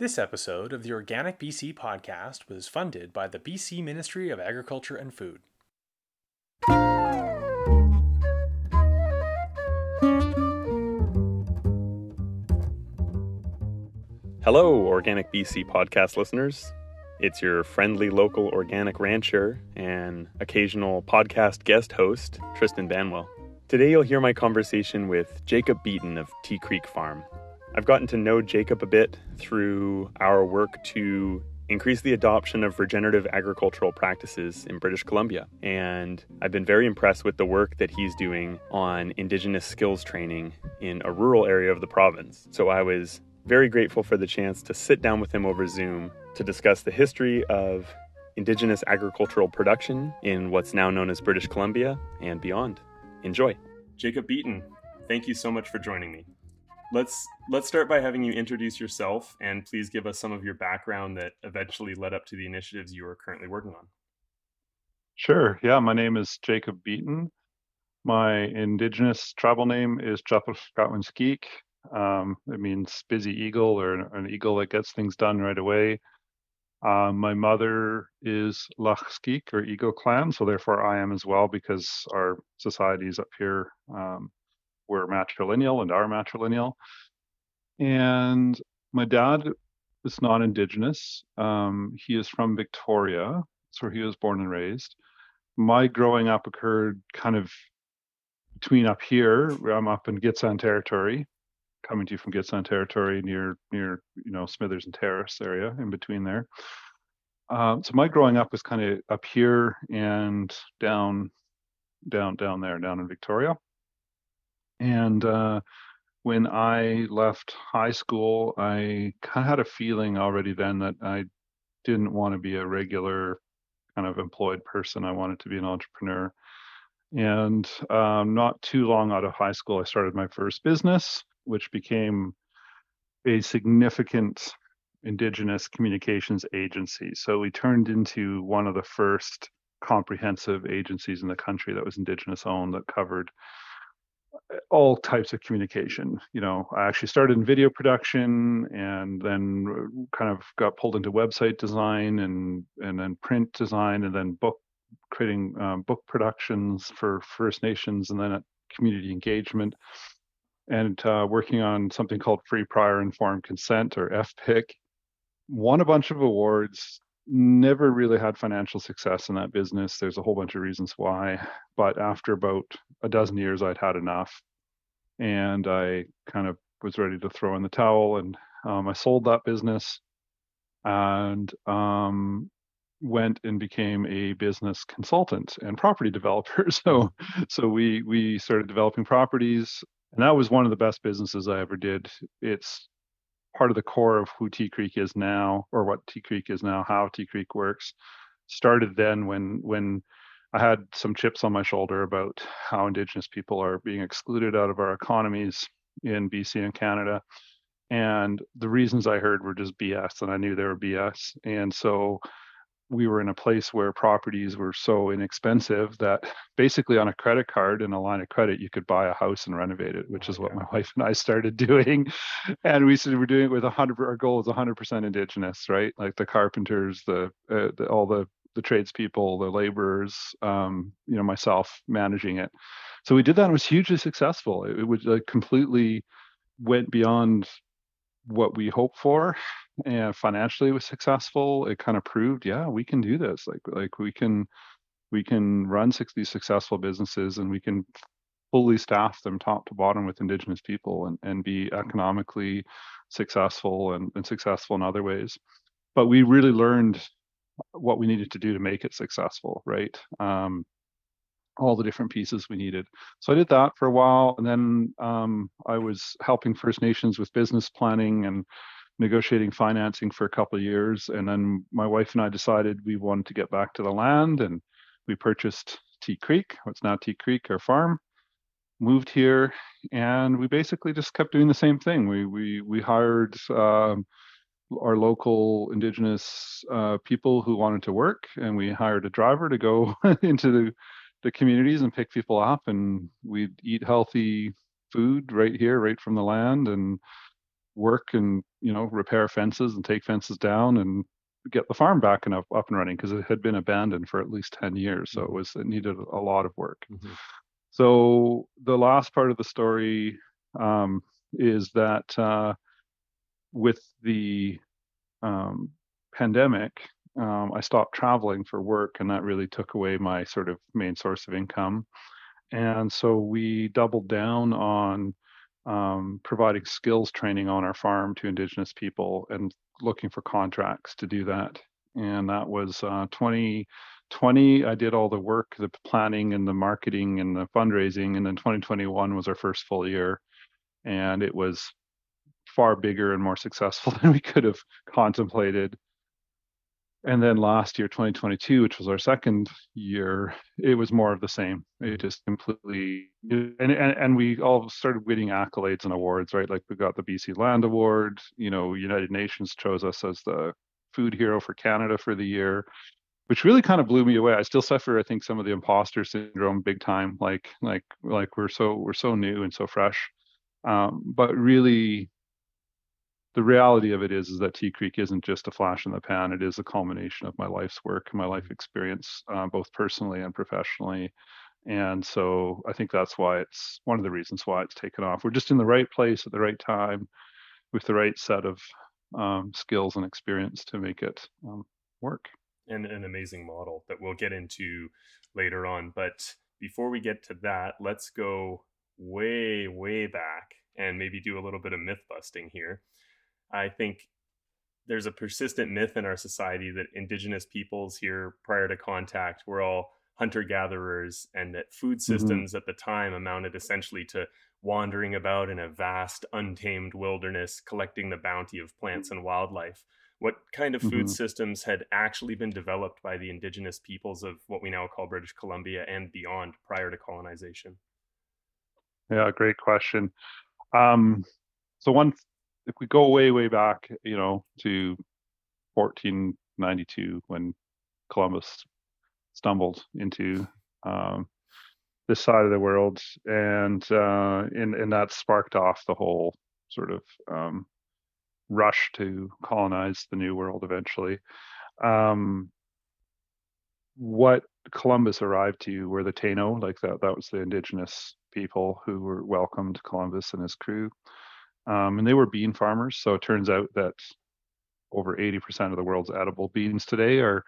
This episode of the Organic BC podcast was funded by the BC Ministry of Agriculture and Food. Hello, Organic BC podcast listeners. It's your friendly local organic rancher and occasional podcast guest host, Tristan Banwell. Today, you'll hear my conversation with Jacob Beaton of Tea Creek Farm. I've gotten to know Jacob a bit through our work to increase the adoption of regenerative agricultural practices in British Columbia. And I've been very impressed with the work that he's doing on Indigenous skills training in a rural area of the province. So I was very grateful for the chance to sit down with him over Zoom to discuss the history of Indigenous agricultural production in what's now known as British Columbia and beyond. Enjoy. Jacob Beaton, thank you so much for joining me. Let's let's start by having you introduce yourself and please give us some of your background that eventually led up to the initiatives you are currently working on. Sure. Yeah, my name is Jacob Beaton. My indigenous tribal name is Japalskatwinskik. Um, it means busy eagle or an, an, eagle that gets things done right away. Uh, my mother is Laxsgiik or Eagle clan, so therefore I am as well because our societies up here um, were matrilineal and are matrilineal. And my dad is not indigenous. Um, he is from Victoria, that's where he was born and raised. My growing up occurred kind of between up here. I'm up in Gitxsan territory, coming to you from Gitxsan territory near near you know Smithers and Terrace area in between there. Uh, so my growing up was kind of up here and down down down there down in Victoria. And uh, when I left high school, I kind of had a feeling already then that I didn't want to be a regular kind of employed person. I wanted to be an entrepreneur. And um, not too long out of high school, I started my first business which became a significant indigenous communications agency. So we turned into one of the first comprehensive agencies in the country that was indigenous owned that covered all types of communication. You know, I actually started in video production and then kind of got pulled into website design and and then print design and then book creating um, book productions for First Nations and then community engagement and uh, working on something called Free Prior Informed Consent or FPIC. Won a bunch of awards, never really had financial success in that business. There's a whole bunch of reasons why. But after about a dozen years, I'd had enough. And I kind of was ready to throw in the towel. And um, I sold that business and um, went and became a business consultant and property developer. So, so we we started developing properties and that was one of the best businesses I ever did. It's part of the core of who Tea Creek is now, or what Tea Creek is now, how Tea Creek works. Started then when when I had some chips on my shoulder about how Indigenous people are being excluded out of our economies in BC and Canada. And the reasons I heard were just BS, and I knew they were BS. And so we were in a place where properties were so inexpensive that basically on a credit card and a line of credit you could buy a house and renovate it which is what my wife and i started doing. And we said we're doing it with 100 our goal is 100% indigenous right? Like the carpenters the, uh, the all the the tradespeople the laborers um, you know myself managing it. So we did that and it was hugely successful. It, it was like completely went beyond what we hoped for and financially was successful it kind of proved yeah we can do this like like we can we can run six these successful businesses and we can fully staff them top to bottom with indigenous people and, and be economically successful and, and successful in other ways. But we really learned what we needed to do to make it successful right? Um, all the different pieces we needed. So I did that for a while, and then um, I was helping First Nations with business planning and negotiating financing for a couple of years. And then my wife and I decided we wanted to get back to the land, and we purchased Tea Creek, what's now Tea Creek, our farm. Moved here, and we basically just kept doing the same thing. We we we hired. Um, our local indigenous uh, people who wanted to work and we hired a driver to go into the the communities and pick people up and we'd eat healthy food right here right from the land and work and you know repair fences and take fences down and get the farm back and up, up and running because it had been abandoned for at least 10 years so it mm-hmm. was it needed a lot of work mm-hmm. so the last part of the story um, is that uh, with the um, pandemic um, i stopped traveling for work and that really took away my sort of main source of income and so we doubled down on um, providing skills training on our farm to Indigenous people and looking for contracts to do that. And that was uh, 2020. I did all the work, the planning and the marketing and the fundraising. And then 2021 was our first full year. And it was far bigger and more successful than we could have contemplated and then last year 2022 which was our second year it was more of the same. It just completely and and, and we all started winning accolades and awards right? Like we got the bc land award you know united nations chose us as the food hero for canada for the year which really kind of blew me away. I still suffer i think some of the imposter syndrome big time like like like we're so we're so new and so fresh. Um, but really the reality of it is is that Tea Creek isn't just a flash in the pan. It is a culmination of my life's work, and my life experience, uh, both personally and professionally. And so I think that's why it's one of the reasons why it's taken off. We're just in the right place at the right time with the right set of um, skills and experience to make it um, work. And an amazing model that we'll get into later on. But before we get to that, let's go way, way back and maybe do a little bit of myth busting here. I think there's a persistent myth in our society that indigenous peoples here prior to contact were all hunter gatherers and that food mm-hmm. systems mm-hmm. at the time amounted essentially to wandering about in a vast untamed wilderness collecting the bounty of plants and wildlife what kind of food mm-hmm. systems had actually been developed by the indigenous peoples of what we now call british columbia and beyond prior to colonization yeah great question um, so one if we go way way back, you know, to 1492 when Columbus stumbled into um, this side of the world, and uh, and and that sparked off the whole sort of um, rush to colonize the New World eventually. Um, what Columbus arrived to were the Taino, like that. That was the indigenous people who were welcomed Columbus and his crew um, and they were bean farmers. So it turns out that over 80% of the world's edible beans today are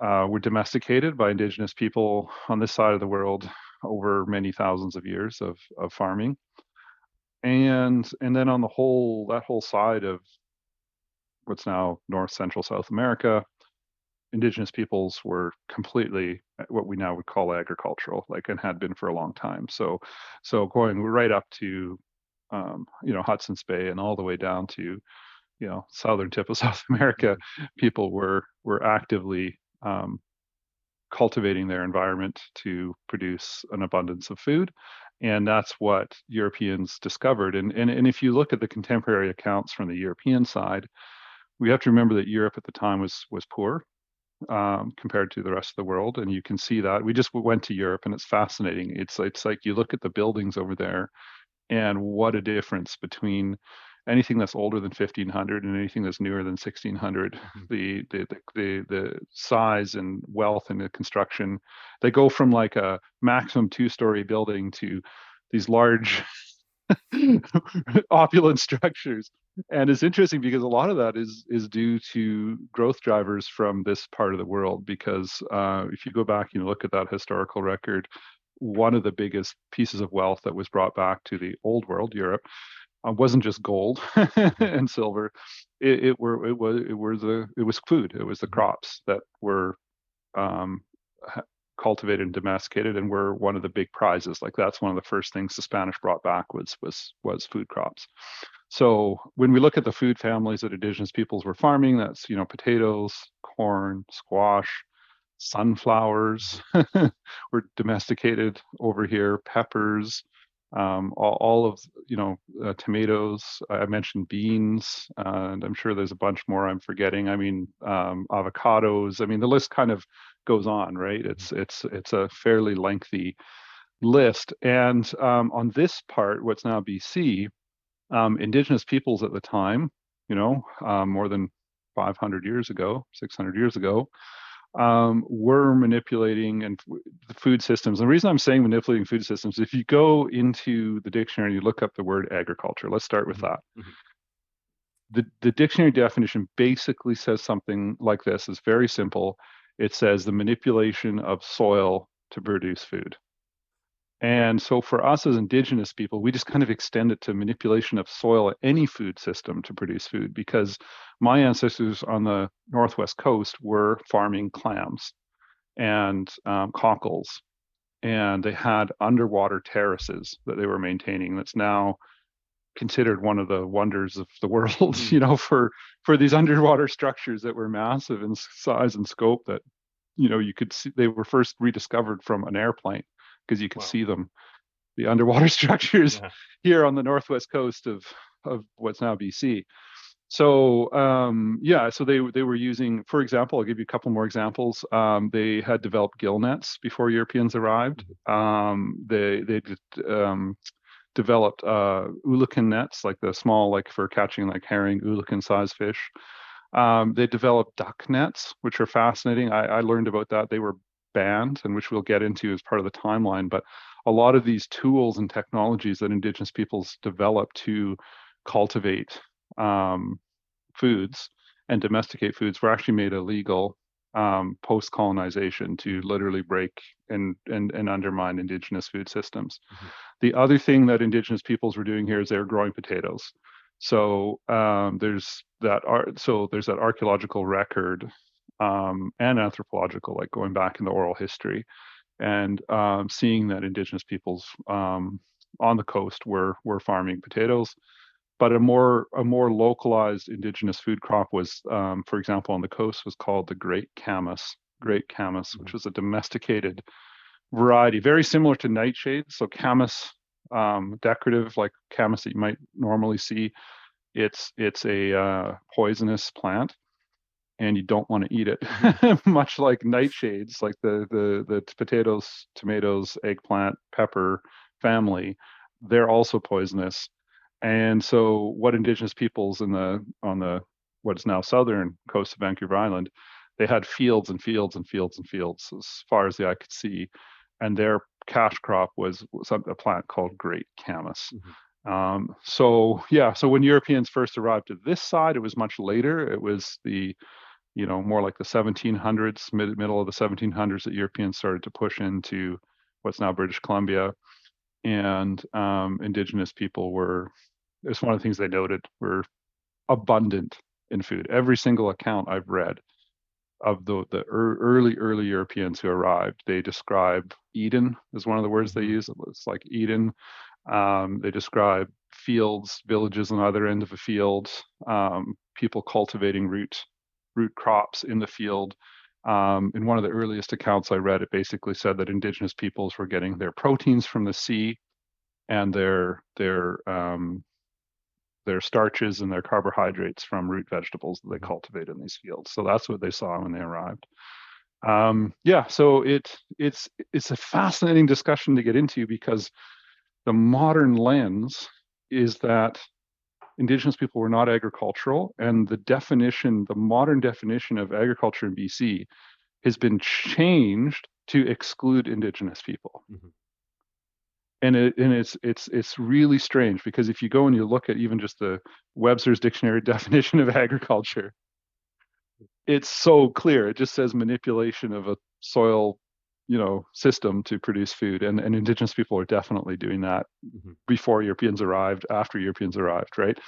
uh, were domesticated by indigenous people on this side of the world over many thousands of years of, of farming. And and then on the whole that whole side of what's now North Central South America, indigenous peoples were completely what we now would call agricultural, like and had been for a long time. So so going right up to um, you know Hudson's Bay and all the way down to you know southern tip of South America, mm-hmm. people were were actively um, cultivating their environment to produce an abundance of food, and that's what Europeans discovered. And and and if you look at the contemporary accounts from the European side, we have to remember that Europe at the time was was poor um, compared to the rest of the world, and you can see that. We just went to Europe, and it's fascinating. It's it's like you look at the buildings over there, and what a difference between anything that's older than 1500 and anything that's newer than 1600 mm-hmm. the, the the the size and wealth and the construction they go from like a maximum two story building to these large opulent structures and it's interesting because a lot of that is is due to growth drivers from this part of the world because uh, if you go back and look at that historical record one of the biggest pieces of wealth that was brought back to the old world, Europe, uh, wasn't just gold mm-hmm. and silver. It, it, were it was it was the it was food. It was the mm-hmm. crops that were um, cultivated and domesticated, and were one of the big prizes. Like that's one of the first things the Spanish brought back was was was food crops. So when we look at the food families that indigenous peoples were farming, that's you know potatoes, corn, squash, sunflowers were domesticated over here, peppers, um, all, all, of you know uh, tomatoes. I mentioned beans, uh, and I'm sure there's a bunch more I'm forgetting. I mean um, avocados. I mean the list kind of goes on, right? It's mm-hmm. it's it's a fairly lengthy list. And um, on this part, what's now BC, um, indigenous peoples at the time, you know, um, more than 500 years ago, 600 years ago, um, were manipulating and the food systems. And the reason I'm saying manipulating food systems, if you go into the dictionary and you look up the word agriculture, let's start with that. Mm-hmm. The, the dictionary definition basically says something like this. It's very simple. It says the manipulation of soil to produce food. And so for us as indigenous people, we just kind of extend it to manipulation of soil, any food system to produce food, because my ancestors on the Northwest coast were farming clams and um, cockles. And they had underwater terraces that they were maintaining. That's now considered one of the wonders of the world, mm-hmm. you know, for for these underwater structures that were massive in size and scope that, you know, you could see they were first rediscovered from an airplane because you could wow. see them, the underwater structures yeah. here on the northwest coast of of what's now BC. So um, yeah, so they they were using, for example, I'll give you a couple more examples. Um, they had developed gill nets before Europeans arrived. Mm-hmm. Um, they they um, developed uh, oolakan nets, like the small, like for catching like herring, oolakan size fish. Um, they developed duck nets, which are fascinating. I, I learned about that. They were banned, and which we'll get into as part of the timeline. But a lot of these tools and technologies that Indigenous peoples developed to cultivate um, foods and domesticate foods were actually made illegal um, post colonization to literally break and, and, and undermine indigenous food systems. Mm-hmm. The other thing that indigenous peoples were doing here is they were growing potatoes. So um, there's that art. So there's that archaeological record um, and anthropological, like going back in the oral history and um, seeing that indigenous peoples um, on the coast were were farming potatoes. But a more a more localized indigenous food crop was, um, for example, on the coast was called the Great Camas, Great Camas, mm-hmm. which was a domesticated variety, very similar to nightshade. So camas, um, decorative like camas that you might normally see. It's it's a uh, poisonous plant and you don't want to eat it. Mm-hmm. Much like nightshades, like the the the potatoes, tomatoes, eggplant, pepper family, they're also poisonous. And so, what indigenous peoples in the on the what is now southern coast of Vancouver Island, they had fields and fields and fields and fields as far as the eye could see, and their cash crop was, was a plant called Great Camas. Mm-hmm. Um, so yeah, so when Europeans first arrived to this side, it was much later. It was the you know, more like the 1700s, mid middle of the 1700s, that Europeans started to push into what's now British Columbia, and um, indigenous people were. It's one of the things they noted were abundant in food. Every single account I've read of the the early early Europeans who arrived, they describe Eden is one of the words they mm-hmm. use. It's like Eden. Um, they describe fields, villages on either end of a field, um, people cultivating root root crops in the field. Um, in one of the earliest accounts I read, it basically said that indigenous peoples were getting their proteins from the sea and their their um, their starches and their carbohydrates from root vegetables that they mm-hmm. cultivate in these fields. So that's what they saw when they arrived. Um, yeah, so it it's it's a fascinating discussion to get into because the modern lens is that indigenous people were not agricultural and the definition the modern definition of agriculture in bc has been changed to exclude indigenous people mm-hmm. and it and it's it's it's really strange because if you go and you look at even just the webster's dictionary definition of agriculture it's so clear it just says manipulation of a soil you know system to produce food and, and indigenous people are definitely doing that mm-hmm. before europeans arrived after europeans arrived right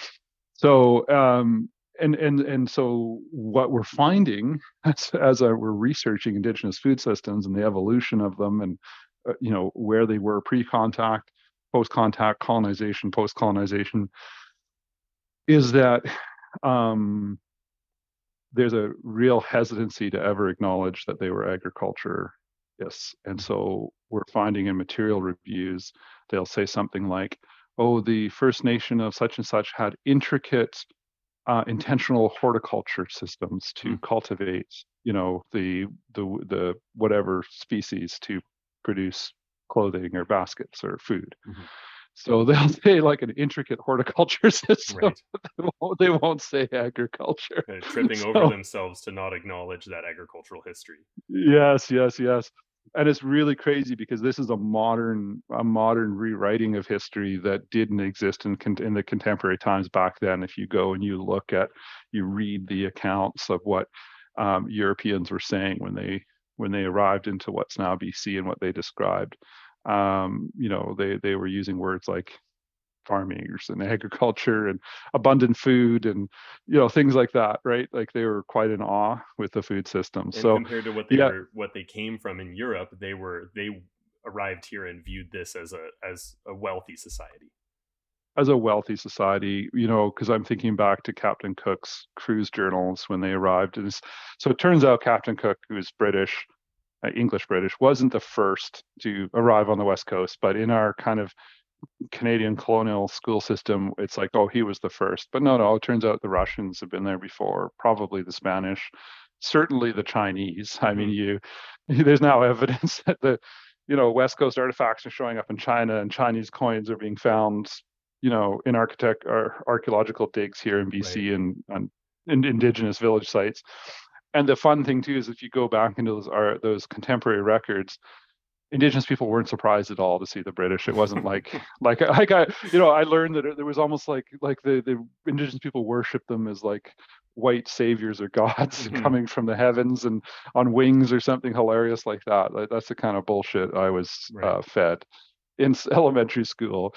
so um, and and and so what we're finding as, as uh, we're researching indigenous food systems and the evolution of them and uh, you know where they were pre-contact post-contact colonization post-colonization is that um, there's a real hesitancy to ever acknowledge that they were agriculture Yes. And so we're finding in material reviews, they'll say something like, oh, the First Nation of such and such had intricate uh, intentional horticulture systems to mm. cultivate, you know, the the the whatever species to produce clothing or baskets or food. Mm-hmm. So they'll say like an intricate horticulture system. Right. They, won't, they won't say agriculture. Tripping So- over themselves to not acknowledge that agricultural history. Yes, yes, yes. And it's really crazy because this is a modern a modern rewriting of history that didn't exist in in the contemporary times back then. If you go and you look at you read the accounts of what um, Europeans were saying when they when they arrived into what's now BC and what they described, um, you know, they they were using words like farmers and agriculture and abundant food and you know things like that, right? Like they were quite in awe with the food system. And so compared to what they yeah. were, what they came from in Europe, they were they arrived here and viewed this as a as a wealthy society. as a wealthy society, you know, because I'm thinking back to Captain Cook's crew's journals when they arrived. And so it turns out Captain Cook, who is British, uh, English British, wasn't the first to arrive on the West Coast, but in our kind of Canadian colonial school system, it's like, oh, he was the first. But no, no, it turns out the Russians have been there before, probably the Spanish, certainly the Chinese. I mean, mm-hmm. you, there's now evidence that the, you know, West Coast artifacts are showing up in China and Chinese coins are being found, you know, in architect or archaeological digs here in BC and on in indigenous village sites. And the fun thing too is if you go back into those are those contemporary records, indigenous people weren't surprised at all to see the British. It wasn't like like like I you know I learned that it, there was almost like like the the indigenous people worshiped them as like white saviors or gods Mhm. coming from the heavens and on wings or something hilarious like that. Like, that's the kind of bullshit I was Right. uh, fed in elementary school.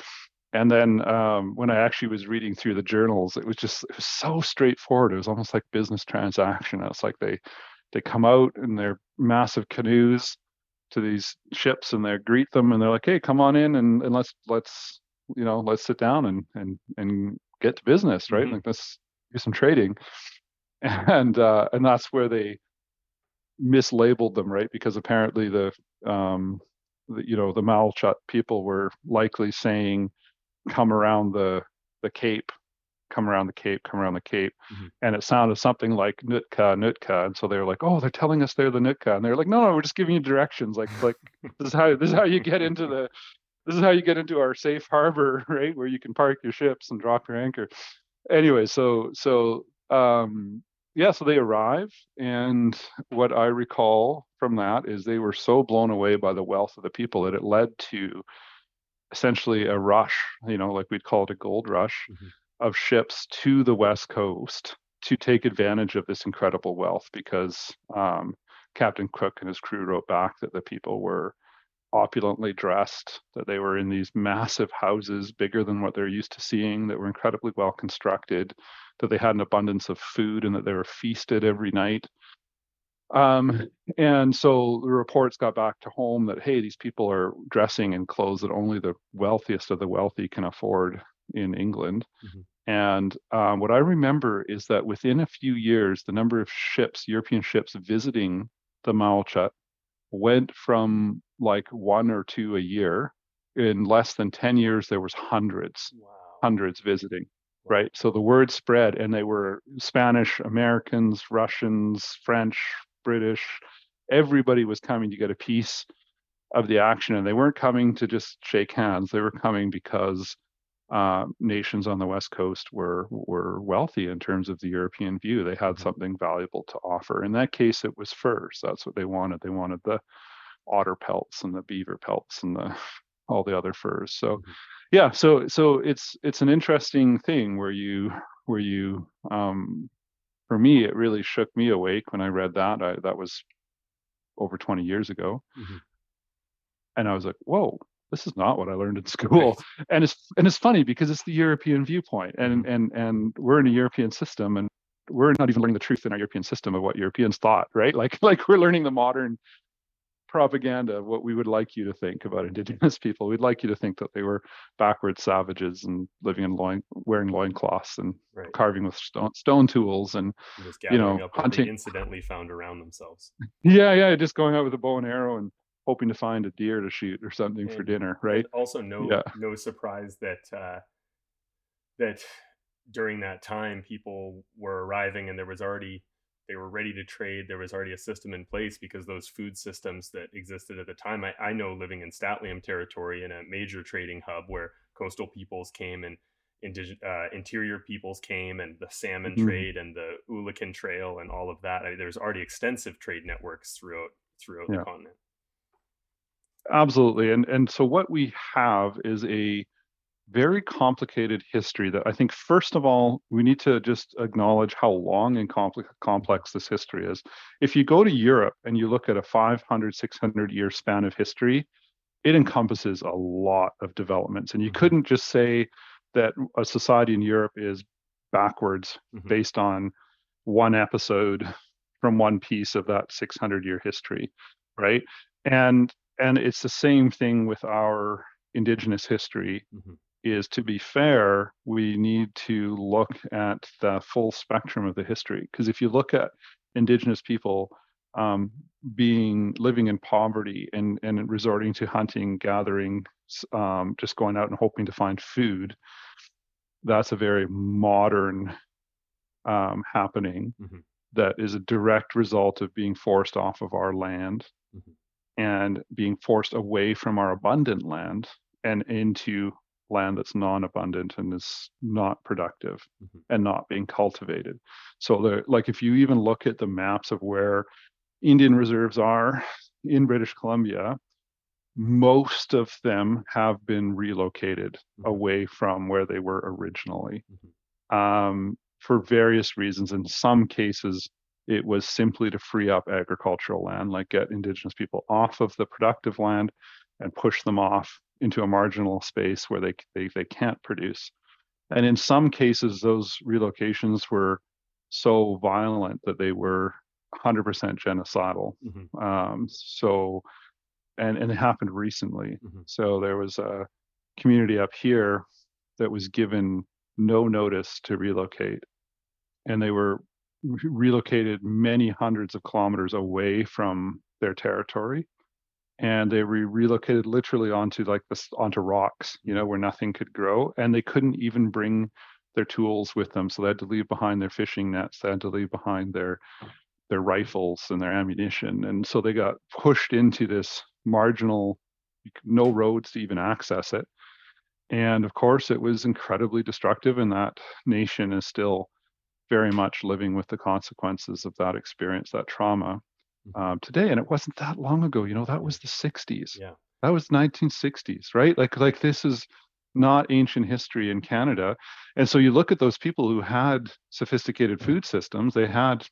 And then um, when I actually was reading through the journals, it was just it was so straightforward. It was almost like business transaction. It's like they they come out in their massive canoes to these ships and they greet them and they're like, hey, come on in and, and let's let's you know let's sit down and and and get to business, right? Mhm. Like let's do some trading. And uh, and that's where they mislabeled them, right? Because apparently the um the, you know the Mowachaht people were likely saying come around the the cape come around the cape come around the cape Mhm. and it sounded something like Nootka Nootka and so they were like oh they're telling us they're the Nootka and they're like no no we're just giving you directions like like this is how this is how you get into the this is how you get into our safe harbor right where you can park your ships and drop your anchor anyway so so um yeah so they arrive and what i recall from that is they were so blown away by the wealth of the people that it led to essentially a rush you know like we'd call it a gold rush Mhm. Of ships to the west coast to take advantage of this incredible wealth because um, captain cook and his crew wrote back that the people were opulently dressed that they were in these massive houses bigger than what they're used to seeing that were incredibly well constructed that they had an abundance of food and that they were feasted every night. Um, and so the reports got back to home that hey these people are dressing in clothes that only the wealthiest of the wealthy can afford in england Mhm. and um, what i remember is that within a few years the number of ships european ships visiting the Mowachaht went from like one or two a year. In less than 10 years there was hundreds Wow. hundreds visiting right? So the word spread and they were spanish americans russians french british. Everybody was coming to get a piece of the action and they weren't coming to just shake hands. They were coming because uh, nations on the west coast were were wealthy in terms of the european view. They had Mhm. something valuable to offer. In that case it was furs. That's what they wanted. They wanted the otter pelts and the beaver pelts and the all the other furs. So Mhm. yeah so so it's it's an interesting thing where you where you um for me it really shook me awake when i read that. I, that was over 20 years ago. Mhm. and i was like whoa this is not what i learned in school Right. and it's and it's funny because it's the european viewpoint and mm-hmm. and and we're in a european system and we're not even learning the truth in our european system of what europeans thought right like like we're learning the modern propaganda of what we would like you to think about indigenous people we'd like you to think that they were backward savages and living in loin wearing loincloths and Right. carving with stone, stone tools and you know, hunting- incidentally found around themselves. yeah yeah just going out with a bow and arrow and hoping to find a deer to shoot or something for dinner right also, no Yeah. no surprise that uh, that during that time people were arriving and there was already they were ready to trade. There was already a system in place because those food systems that existed at the time. I, I know living in St'át'imc territory in a major trading hub where coastal peoples came and indig- uh, interior peoples came and the salmon mm-hmm. trade and the Ulukan Trail and all of that. I mean, there's already extensive trade networks throughout throughout yeah. the continent. Absolutely, and and so what we have is a very complicated history that I think, first of all, we need to just acknowledge how long and complex, complex this history is. If you go to Europe and you look at a 500, 600 year span of history, it encompasses a lot of developments. And you mm-hmm. couldn't just say that a society in Europe is backwards mm-hmm. based on one episode from one piece of that 600 year history, right? And and it's the same thing with our indigenous history mm-hmm is to be fair, we need to look at the full spectrum of the history. Because if you look at indigenous people um, being living in poverty and, and resorting to hunting, gathering, um, just going out and hoping to find food, that's a very modern um, happening mm-hmm. that is a direct result of being forced off of our land mm-hmm. And being forced away from our abundant land and into land that's non-abundant and is not productive mm-hmm. and not being cultivated. So the like if you even look at the maps of where Indian reserves are in British Columbia, most of them have been relocated mm-hmm. away from where they were originally mm-hmm. um, for various reasons. In some cases, it was simply to free up agricultural land, like get indigenous people off of the productive land and push them off into a marginal space where they, they, they can't produce. And in some cases, those relocations were so violent that they were 100% genocidal. Mm-hmm. Um, so, and, and it happened recently. Mm-hmm. So there was a community up here that was given no notice to relocate. And they were relocated many hundreds of kilometers away from their territory and they were relocated literally onto like this onto rocks you know where nothing could grow and they couldn't even bring their tools with them so they had to leave behind their fishing nets they had to leave behind their their rifles and their ammunition and so they got pushed into this marginal no roads to even access it. And of course it was incredibly destructive and that nation is still very much living with the consequences of that experience that trauma Mm-hmm. um, today and it wasn't that long ago you know that was the 60s yeah. That was 1960s right? Like like this is not ancient history in canada and so you look at those people who had sophisticated food systems they had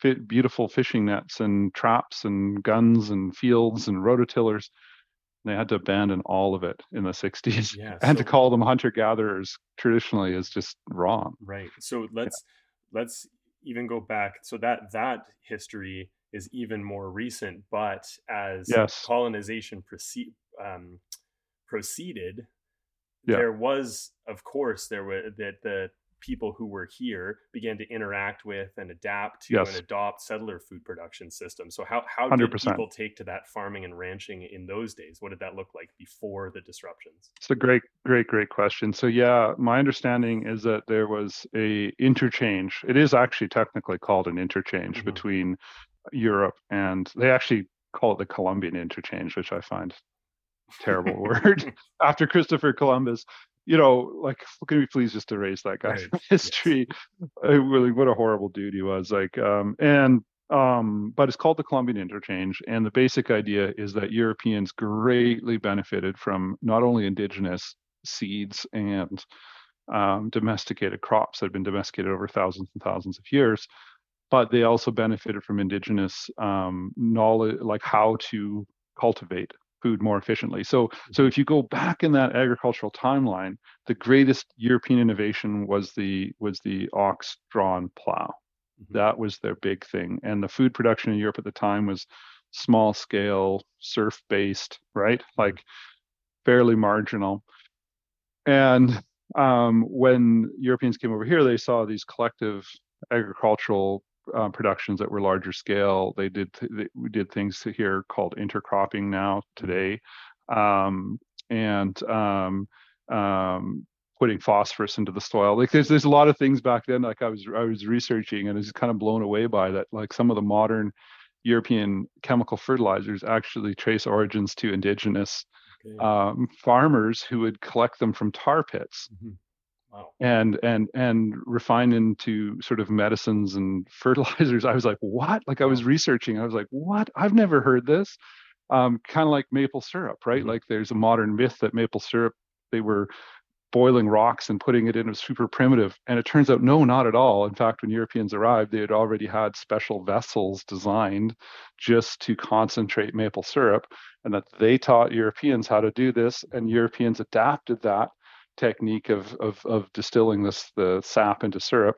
fit, beautiful fishing nets and traps and guns and fields and rototillers. They had to abandon all of it in the 60s yeah, and so, to call them hunter gatherers traditionally is just wrong. Right so let's yeah. Let's even go back so that that history is even more recent. But as yes. colonization proceed, um, proceeded, yeah. there was, of course, there were that the people who were here began to interact with and adapt to yes. and adopt settler food production systems. So how how 100%. did people take to that farming and ranching in those days? What did that look like before the disruptions? It's a great, great, great question. So yeah, my understanding is that there was a interchange. It is actually technically called an interchange mm-hmm. between Europe, and they actually call it the Columbian interchange, which I find terrible word after Christopher Columbus. You know, like, can we please just erase that guy right. from history? Yes. really, what a horrible dude he was. Like, um, and um, but it's called the Columbian interchange, and the basic idea is that Europeans greatly benefited from not only indigenous seeds and um, domesticated crops that had been domesticated over thousands and thousands of years, but they also benefited from indigenous um, knowledge, like how to cultivate food more efficiently. So, so mm-hmm. if you go back in that agricultural timeline, the greatest European innovation was the was the ox-drawn plow. Mm-hmm. That was their big thing, and the food production in Europe at the time was small scale, serf based, right? Mm-hmm. Like fairly marginal. And um, when Europeans came over here, they saw these collective agricultural uh, productions that were larger scale. They did th- they, we did things here called intercropping now mm-hmm. today, um, and um, um, putting phosphorus into the soil. Like there's there's a lot of things back then. Like I was I was researching and I was kind of blown away by that. Like some of the modern European chemical fertilizers actually trace origins to indigenous okay. um, farmers who would collect them from tar pits. Mm-hmm. Wow. And and and refine into sort of medicines and fertilizers. I was like, what? Like I was researching. I was like, what? I've never heard this. Um, kind of like maple syrup, right? Mm-hmm. Like there's a modern myth that maple syrup they were boiling rocks and putting it in a super primitive. And it turns out, no, not at all. In fact, when Europeans arrived, they had already had special vessels designed just to concentrate maple syrup, and that they taught Europeans how to do this, and Europeans adapted that technique of of, of distilling this the sap into syrup.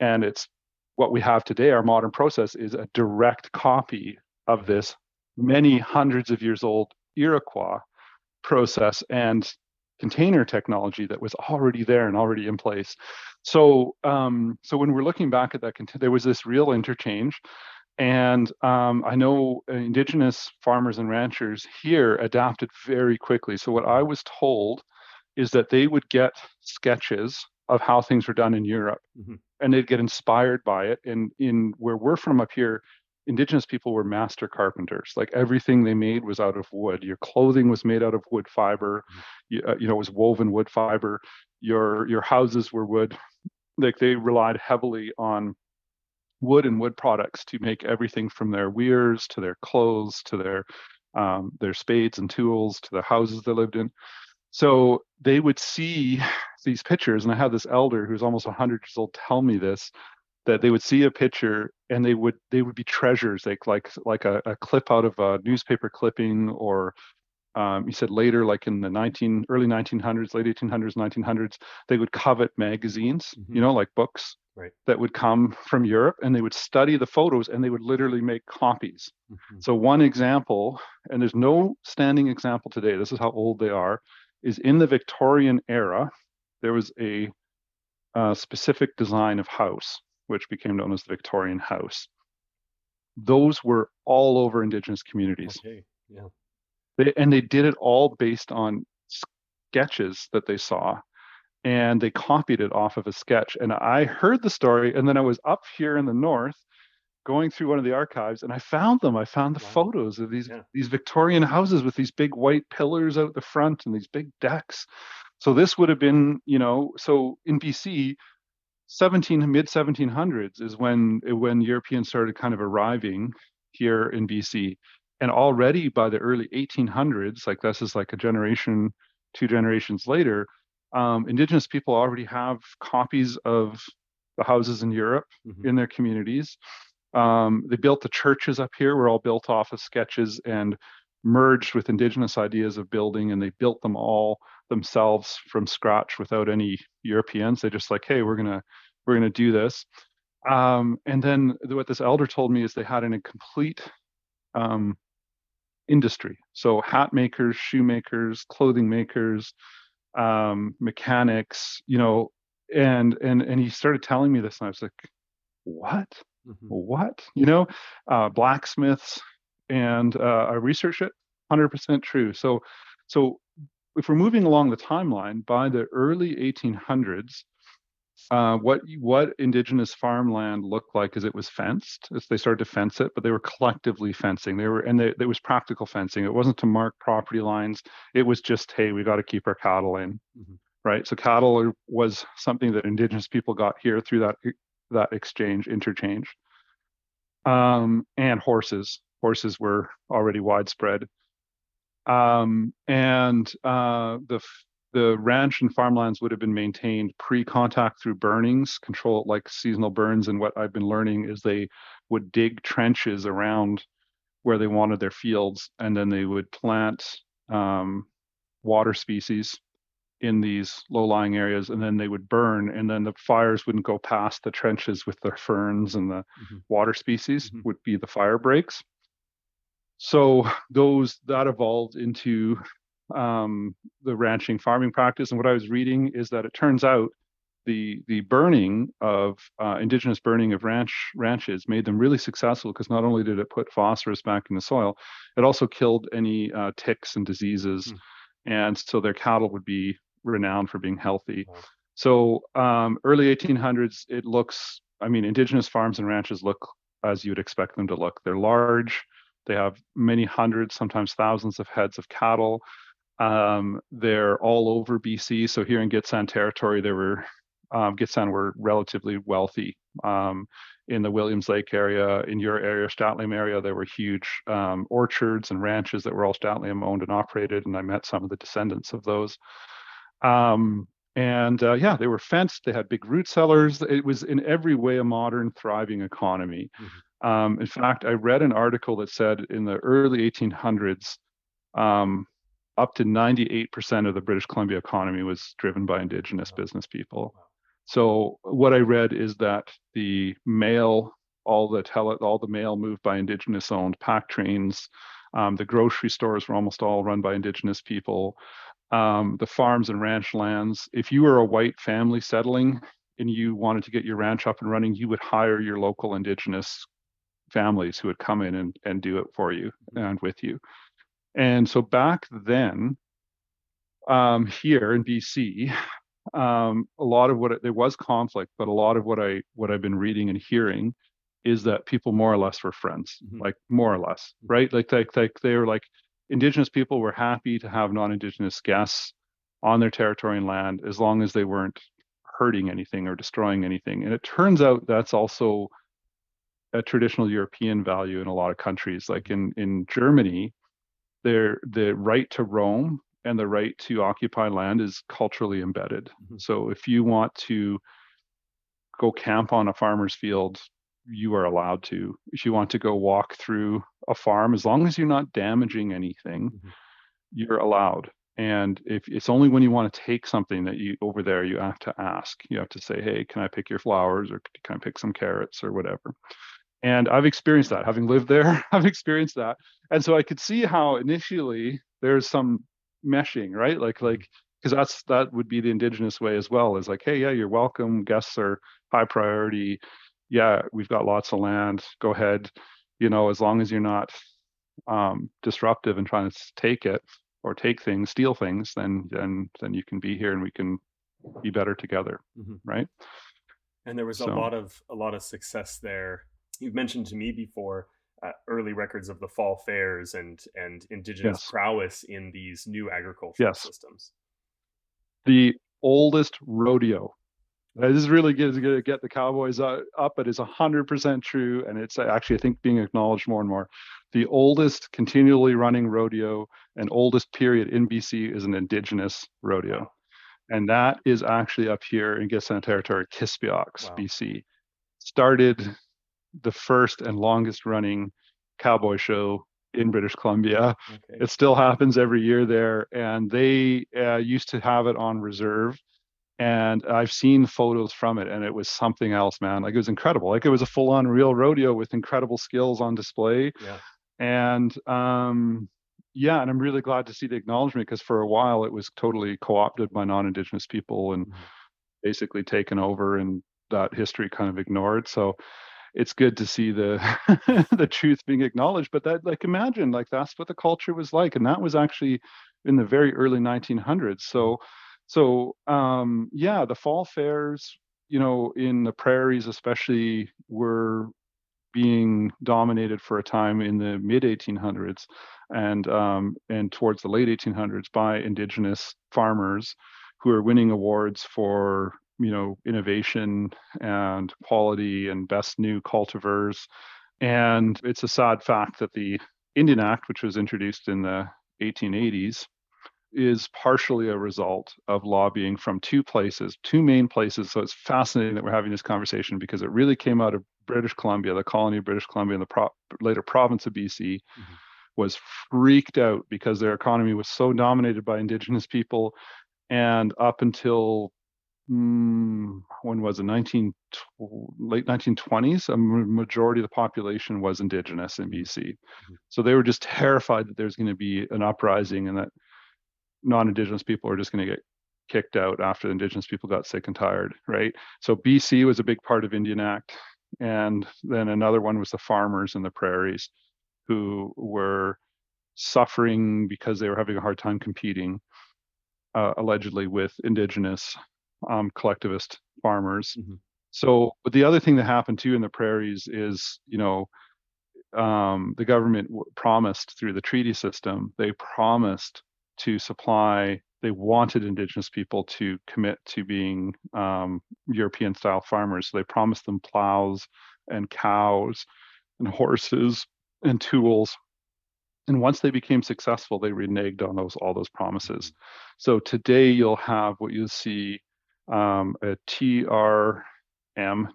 And it's what we have today. Our modern process is a direct copy of this many hundreds of years old Iroquois process and container technology that was already there and already in place. So, um, so when we're looking back at that, there was this real interchange. And um, I know indigenous farmers and ranchers here adapted very quickly. So, what I was told is that they would get sketches of how things were done in Europe mm-hmm. and they'd get inspired by it. And in where we're from up here, indigenous people were master carpenters like everything they made was out of wood your clothing was made out of wood fiber mm-hmm. you, uh, you know it was woven wood fiber your your houses were wood like they relied heavily on wood and wood products to make everything from their weirs to their clothes to their um, their spades and tools to the houses they lived in so they would see these pictures and i had this elder who's almost 100 years old tell me this that they would see a picture and they would they would be treasures like like like a, a clip out of a newspaper clipping or um, you said later like in the 19 early 1900s late 1800s 1900s they would covet magazines mm-hmm. you know like books right. that would come from europe and they would study the photos and they would literally make copies mm-hmm. so one example and there's no standing example today this is how old they are is in the victorian era there was a, a uh, specific design of house which became known as the Victorian House. Those were all over Indigenous communities. Okay. Yeah. They, and they did it all based on sketches that they saw and they copied it off of a sketch. And I heard the story, and then I was up here in the north going through one of the archives and I found them. I found the wow. photos of these yeah. these Victorian houses with these big white pillars out the front and these big decks. So this would have been, you know, so in BC, 17 mid 1700s is when when Europeans started kind of arriving here in BC, and already by the early 1800s, like this is like a generation, two generations later, um, Indigenous people already have copies of the houses in Europe mm-hmm. in their communities. Um, they built the churches up here were all built off of sketches and merged with indigenous ideas of building and they built them all themselves from scratch without any Europeans. They just like, hey, we're gonna we're gonna do this. Um, and then what this elder told me is they had a complete um, industry. So hat makers, shoemakers, clothing makers, um, mechanics, you know, and and and he started telling me this, and I was like, what? Mm-hmm. What? You know, uh, blacksmiths, and uh, I researched it. 100% true. So, so if we're moving along the timeline, by the early 1800s, uh, what what indigenous farmland looked like is it was fenced as they started to fence it, but they were collectively fencing. They were and they, it was practical fencing. It wasn't to mark property lines. It was just hey, we got to keep our cattle in, mm-hmm. right? So cattle was something that indigenous people got here through that that exchange interchange, um, and horses. Horses were already widespread um, and uh, the the ranch and farmlands would have been maintained pre-contact through burnings, control like seasonal burns. And what I've been learning is they would dig trenches around where they wanted their fields, and then they would plant um, water species in these low-lying areas, and then they would burn, and then the fires wouldn't go past the trenches with the ferns and the mm-hmm. water species mm-hmm. would be the fire breaks so those that evolved into um, the ranching farming practice. And what I was reading is that it turns out the the burning of uh, indigenous burning of ranch ranches made them really successful because not only did it put phosphorus back in the soil, it also killed any uh, ticks and diseases, mm. and so their cattle would be renowned for being healthy. So um, early 1800s, it looks. I mean, indigenous farms and ranches look as you'd expect them to look. They're large. They have many hundreds, sometimes thousands of heads of cattle. Um, they're all over BC. So here in Gitxsan territory, there were um, Gitxsan were relatively wealthy. Um, in the Williams Lake area, in your area, St'át'imc area, there were huge um, orchards and ranches that were all St'át'imc owned and operated, and I met some of the descendants of those. Um, and uh, yeah, they were fenced. They had big root cellars. It was in every way a modern, thriving economy. Mm-hmm. Um, in fact, I read an article that said in the early 1800s, um, up to 98% of the British Columbia economy was driven by Indigenous business people. So what I read is that the mail, all the tele, all the mail moved by Indigenous owned pack trains. Um, the grocery stores were almost all run by Indigenous people. Um, the farms and ranch lands. If you were a white family settling and you wanted to get your ranch up and running, you would hire your local Indigenous families who would come in and, and do it for you and with you. And so back then, um, here in BC, um, a lot of what it, there was conflict, but a lot of what I what I've been reading and hearing is that people more or less were friends, mm-hmm. like more or less, mm-hmm. right? Like like like they were like indigenous people were happy to have non-indigenous guests on their territory and land as long as they weren't hurting anything or destroying anything. And it turns out that's also a traditional European value in a lot of countries. Like mm-hmm. in in Germany, their the right to roam and the right to occupy land is culturally embedded. Mm-hmm. So if you want to go camp on a farmer's field, you are allowed to. If you want to go walk through a farm, as long as you're not damaging anything, mm-hmm. you're allowed. And if it's only when you want to take something that you over there, you have to ask. You have to say, "Hey, can I pick your flowers, or can I pick some carrots, or whatever?" And I've experienced that, having lived there. I've experienced that, and so I could see how initially there's some meshing, right? Like mm-hmm. like because that's that would be the indigenous way as well. Is like, hey, yeah, you're welcome. Guests are high priority. Yeah, we've got lots of land. Go ahead. You know, as long as you're not um, disruptive and trying to take it or take things, steal things, then then then you can be here and we can be better together, mm-hmm. right? And there was so. a lot of a lot of success there. You've mentioned to me before uh, early records of the fall fairs and and indigenous yes. prowess in these new agricultural yes. systems. The oldest rodeo. This is really good to get the cowboys up, but it's hundred percent true, and it's actually I think being acknowledged more and more. The oldest continually running rodeo and oldest period in BC is an indigenous rodeo, and that is actually up here in Gitxsan Territory, Kispiox, wow. BC. Started the first and longest running cowboy show in British Columbia. Okay. It still happens every year there, and they uh, used to have it on reserve. And I've seen photos from it, and it was something else, man. Like it was incredible. Like it was a full-on real rodeo with incredible skills on display. Yeah. And um, yeah, and I'm really glad to see the acknowledgement because for a while it was totally co-opted by non-Indigenous people and mm-hmm. basically taken over, and that history kind of ignored. So it's good to see the the truth being acknowledged but that like imagine like that's what the culture was like and that was actually in the very early 1900s so so um yeah the fall fairs you know in the prairies especially were being dominated for a time in the mid 1800s and um, and towards the late 1800s by indigenous farmers who are winning awards for you know innovation and quality and best new cultivars. And it's a sad fact that the indian act which was introduced in the 1880s is partially a result of lobbying from two places two main places so it's fascinating that we're having this conversation because it really came out of british columbia the colony of british columbia and the pro- later province of bc mm-hmm. was freaked out because their economy was so dominated by indigenous people and up until mm, when was it 19 late 1920s a majority of the population was indigenous in bc mm-hmm. so they were just terrified that there's going to be an uprising and that non-indigenous people are just going to get kicked out after the indigenous people got sick and tired right so bc was a big part of indian act and then another one was the farmers in the prairies who were suffering because they were having a hard time competing uh, allegedly with indigenous um, collectivist farmers. Mm-hmm. So, but the other thing that happened too in the prairies is, you know, um, the government w- promised through the treaty system, they promised to supply. They wanted Indigenous people to commit to being um, European style farmers. So they promised them plows and cows and horses and tools. And once they became successful, they reneged on those all those promises. So today you'll have what you'll see um, a TRM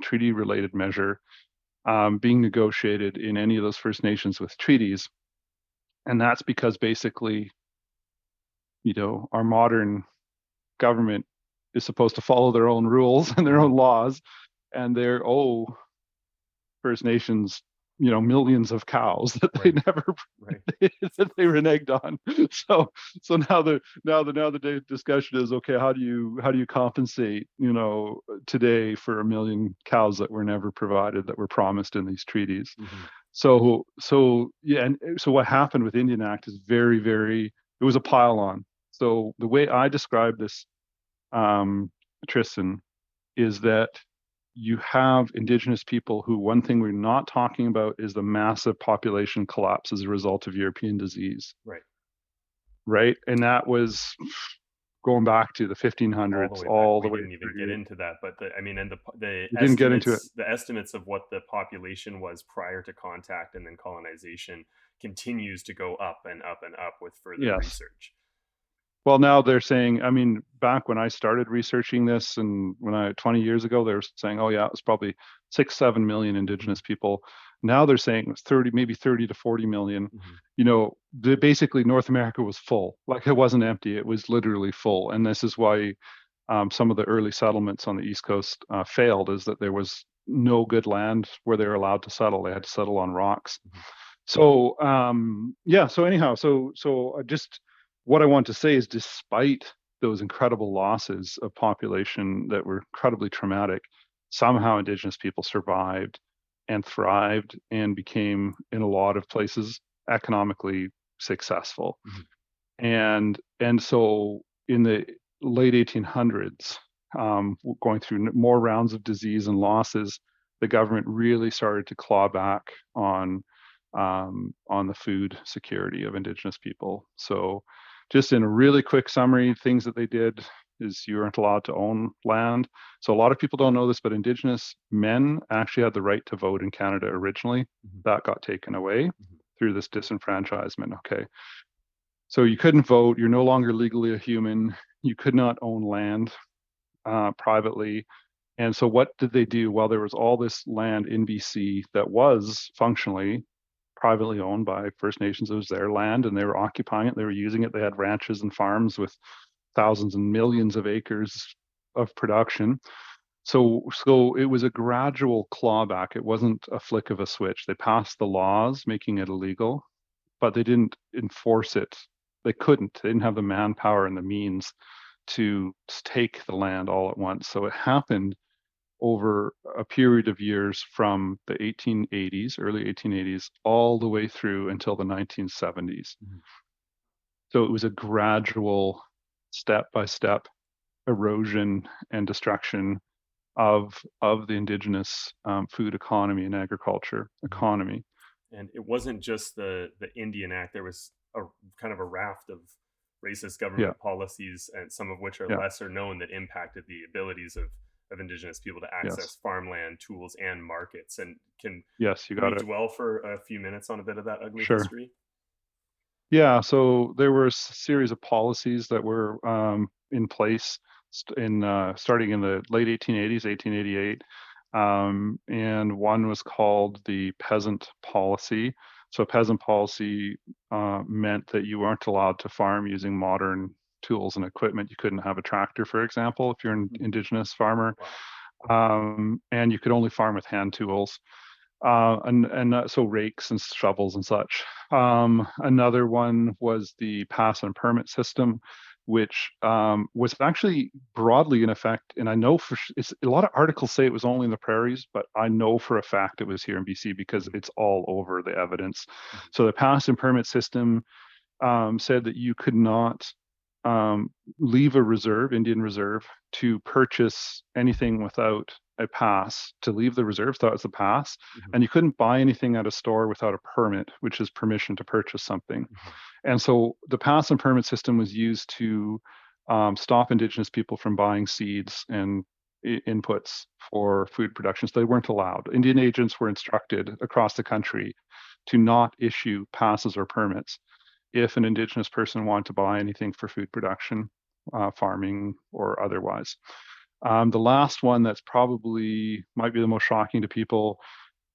treaty related measure um, being negotiated in any of those First Nations with treaties. And that's because basically, you know, our modern government is supposed to follow their own rules and their own laws, and they're oh, First Nations you know millions of cows that they right. never right. that they reneged on so so now the now the now the discussion is okay how do you how do you compensate you know today for a million cows that were never provided that were promised in these treaties mm-hmm. so so yeah and so what happened with indian act is very very it was a pile on so the way i describe this um tristan is that you have indigenous people who one thing we're not talking about is the massive population collapse as a result of European disease. Right. Right. And that was going back to the 1500s all the way, all the we way didn't even get into that but the, i mean and the the didn't get into it the estimates of what the population was prior to contact and then colonization continues to go up and up and up with further yes. research well, now they're saying, I mean, back when I started researching this and when I 20 years ago, they were saying, oh yeah, it was probably six, seven million indigenous people. Now they're saying it's 30, maybe 30 to 40 million. Mm-hmm. You know, the, basically North America was full. Like it wasn't empty, it was literally full. And this is why um, some of the early settlements on the East Coast uh, failed, is that there was no good land where they were allowed to settle. They had to settle on rocks. Mm-hmm. So um, yeah. So anyhow, so so just what I want to say is, despite those incredible losses of population that were incredibly traumatic, somehow Indigenous people survived and thrived and became, in a lot of places, economically successful. Mm-hmm. And and so in the late 1800s, um, going through more rounds of disease and losses, the government really started to claw back on um, on the food security of Indigenous people. So just in a really quick summary, things that they did is you weren't allowed to own land. So a lot of people don't know this, but Indigenous men actually had the right to vote in Canada originally. Mm-hmm. That got taken away mm-hmm. through this disenfranchisement. Okay. So you couldn't vote. You're no longer legally a human. You could not own land uh, privately. And so what did they do? Well, there was all this land in BC that was functionally privately owned by First Nations. It was their land and they were occupying it. They were using it. They had ranches and farms with thousands and millions of acres of production. So, so it was a gradual clawback. It wasn't a flick of a switch. They passed the laws making it illegal, but they didn't enforce it. They couldn't. They didn't have the manpower and the means to take the land all at once. So it happened over a period of years from the 1880s, early 1880s, all the way through until the 1970s. Mm-hmm. So it was a gradual, step by step erosion and destruction of of the indigenous um, food economy and agriculture mm-hmm. economy. And it wasn't just the the Indian Act. There was a kind of a raft of racist government yeah. policies, and some of which are yeah. lesser known, that impacted the abilities of of indigenous people to access yes. farmland tools and markets and can yes you got it dwell for a few minutes on a bit of that ugly sure. history yeah so there were a series of policies that were um, in place in uh, starting in the late 1880s 1888 um, and one was called the peasant policy so peasant policy uh, meant that you weren't allowed to farm using modern tools and equipment. You couldn't have a tractor, for example, if you're an mm-hmm. indigenous farmer, um, and you could only farm with hand tools. Uh, and and uh, so rakes and shovels and such. Um, another one was the pass and permit system, which um, was actually broadly in effect. And I know for it's, a lot of articles say it was only in the prairies, but I know for a fact it was here in BC because it's all over the evidence. Mm-hmm. So the pass and permit system um, said that you could not um, leave a reserve, Indian reserve, to purchase anything without a pass to leave the reserve. So that was the pass, mm-hmm. and you couldn't buy anything at a store without a permit, which is permission to purchase something. Mm-hmm. And so the pass and permit system was used to um, stop Indigenous people from buying seeds and I- inputs for food production. So they weren't allowed. Indian agents were instructed across the country to not issue passes or permits if an Indigenous person wanted to buy anything for food production, uh, farming, or otherwise. Um, the last one that's probably might be the most shocking to people,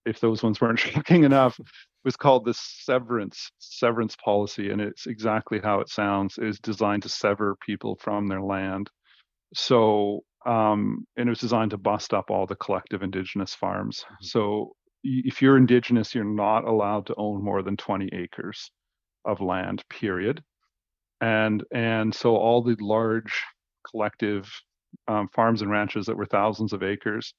if those ones weren't shocking enough, was called the severance severance policy, and it's exactly how it sounds. It is designed to sever people from their land. So, um, and it was designed to bust up all the collective Indigenous farms. Mm-hmm. So, if you're Indigenous, you're not allowed to own more than 20 acres of land period. And and so all the large collective um, farms and ranches that were thousands of acres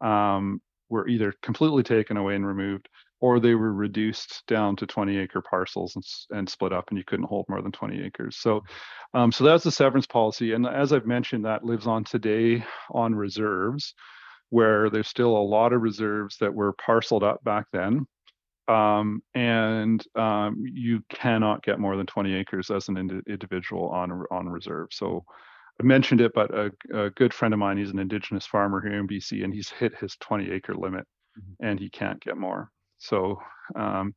um, were either completely taken away and removed or they were reduced down to 20 acre parcels and, and split up and you couldn't hold more than 20 acres. So um, so that's the severance policy. And as i've mentioned that lives on today on reserves where there's still a lot of reserves that were parceled up back then um, and um, you cannot get more than 20 acres as an ind- individual on on reserve. So I mentioned it, but a, a, good friend of mine, he's an indigenous farmer here in BC, and he's hit his 20 acre limit, mm-hmm. and he can't get more. So um,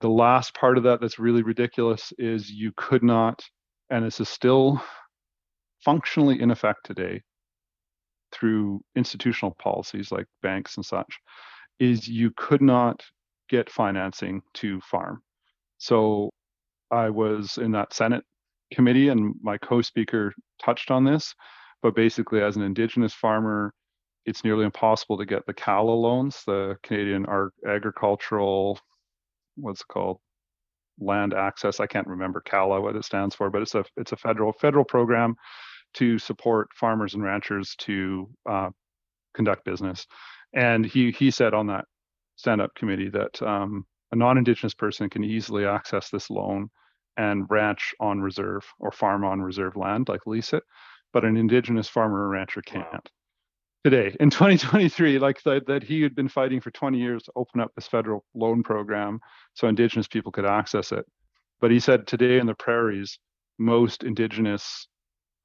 the last part of that that's really ridiculous is you could not, and this is still functionally in effect today through institutional policies like banks and such, is you could not get financing to farm. So I was in that Senate committee, and my co speaker touched on this. But basically, as an Indigenous farmer, it's nearly impossible to get the CALA loans, the Canadian Agricultural, what's it called, land access. I can't remember CALA what it stands for, but it's a it's a federal federal program to support farmers and ranchers to uh, conduct business. And he he said on that stand-up committee that um, a non-indigenous person can easily access this loan and ranch on reserve or farm on reserve land, like lease it, but an indigenous farmer or rancher can't. Today, in 2023, like that, that he had been fighting for 20 years to open up this federal loan program so indigenous people could access it. But he said today in the prairies, most indigenous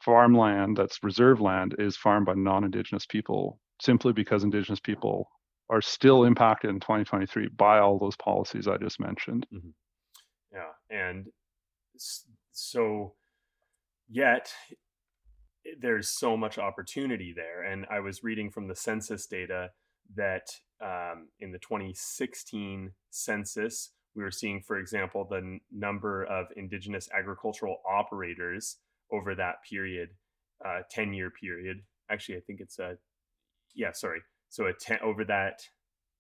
farmland that's reserve land is farmed by non-indigenous people simply because indigenous people are still impacted in 2023 by all those policies I just mentioned. Mm-hmm. Yeah, and so yet there's so much opportunity there. And I was reading from the census data that um, in the 2016 census, we were seeing, for example, the n- number of indigenous agricultural operators over that period, uh, 10 year period. Actually, I think it's a, yeah, sorry, so ten, over that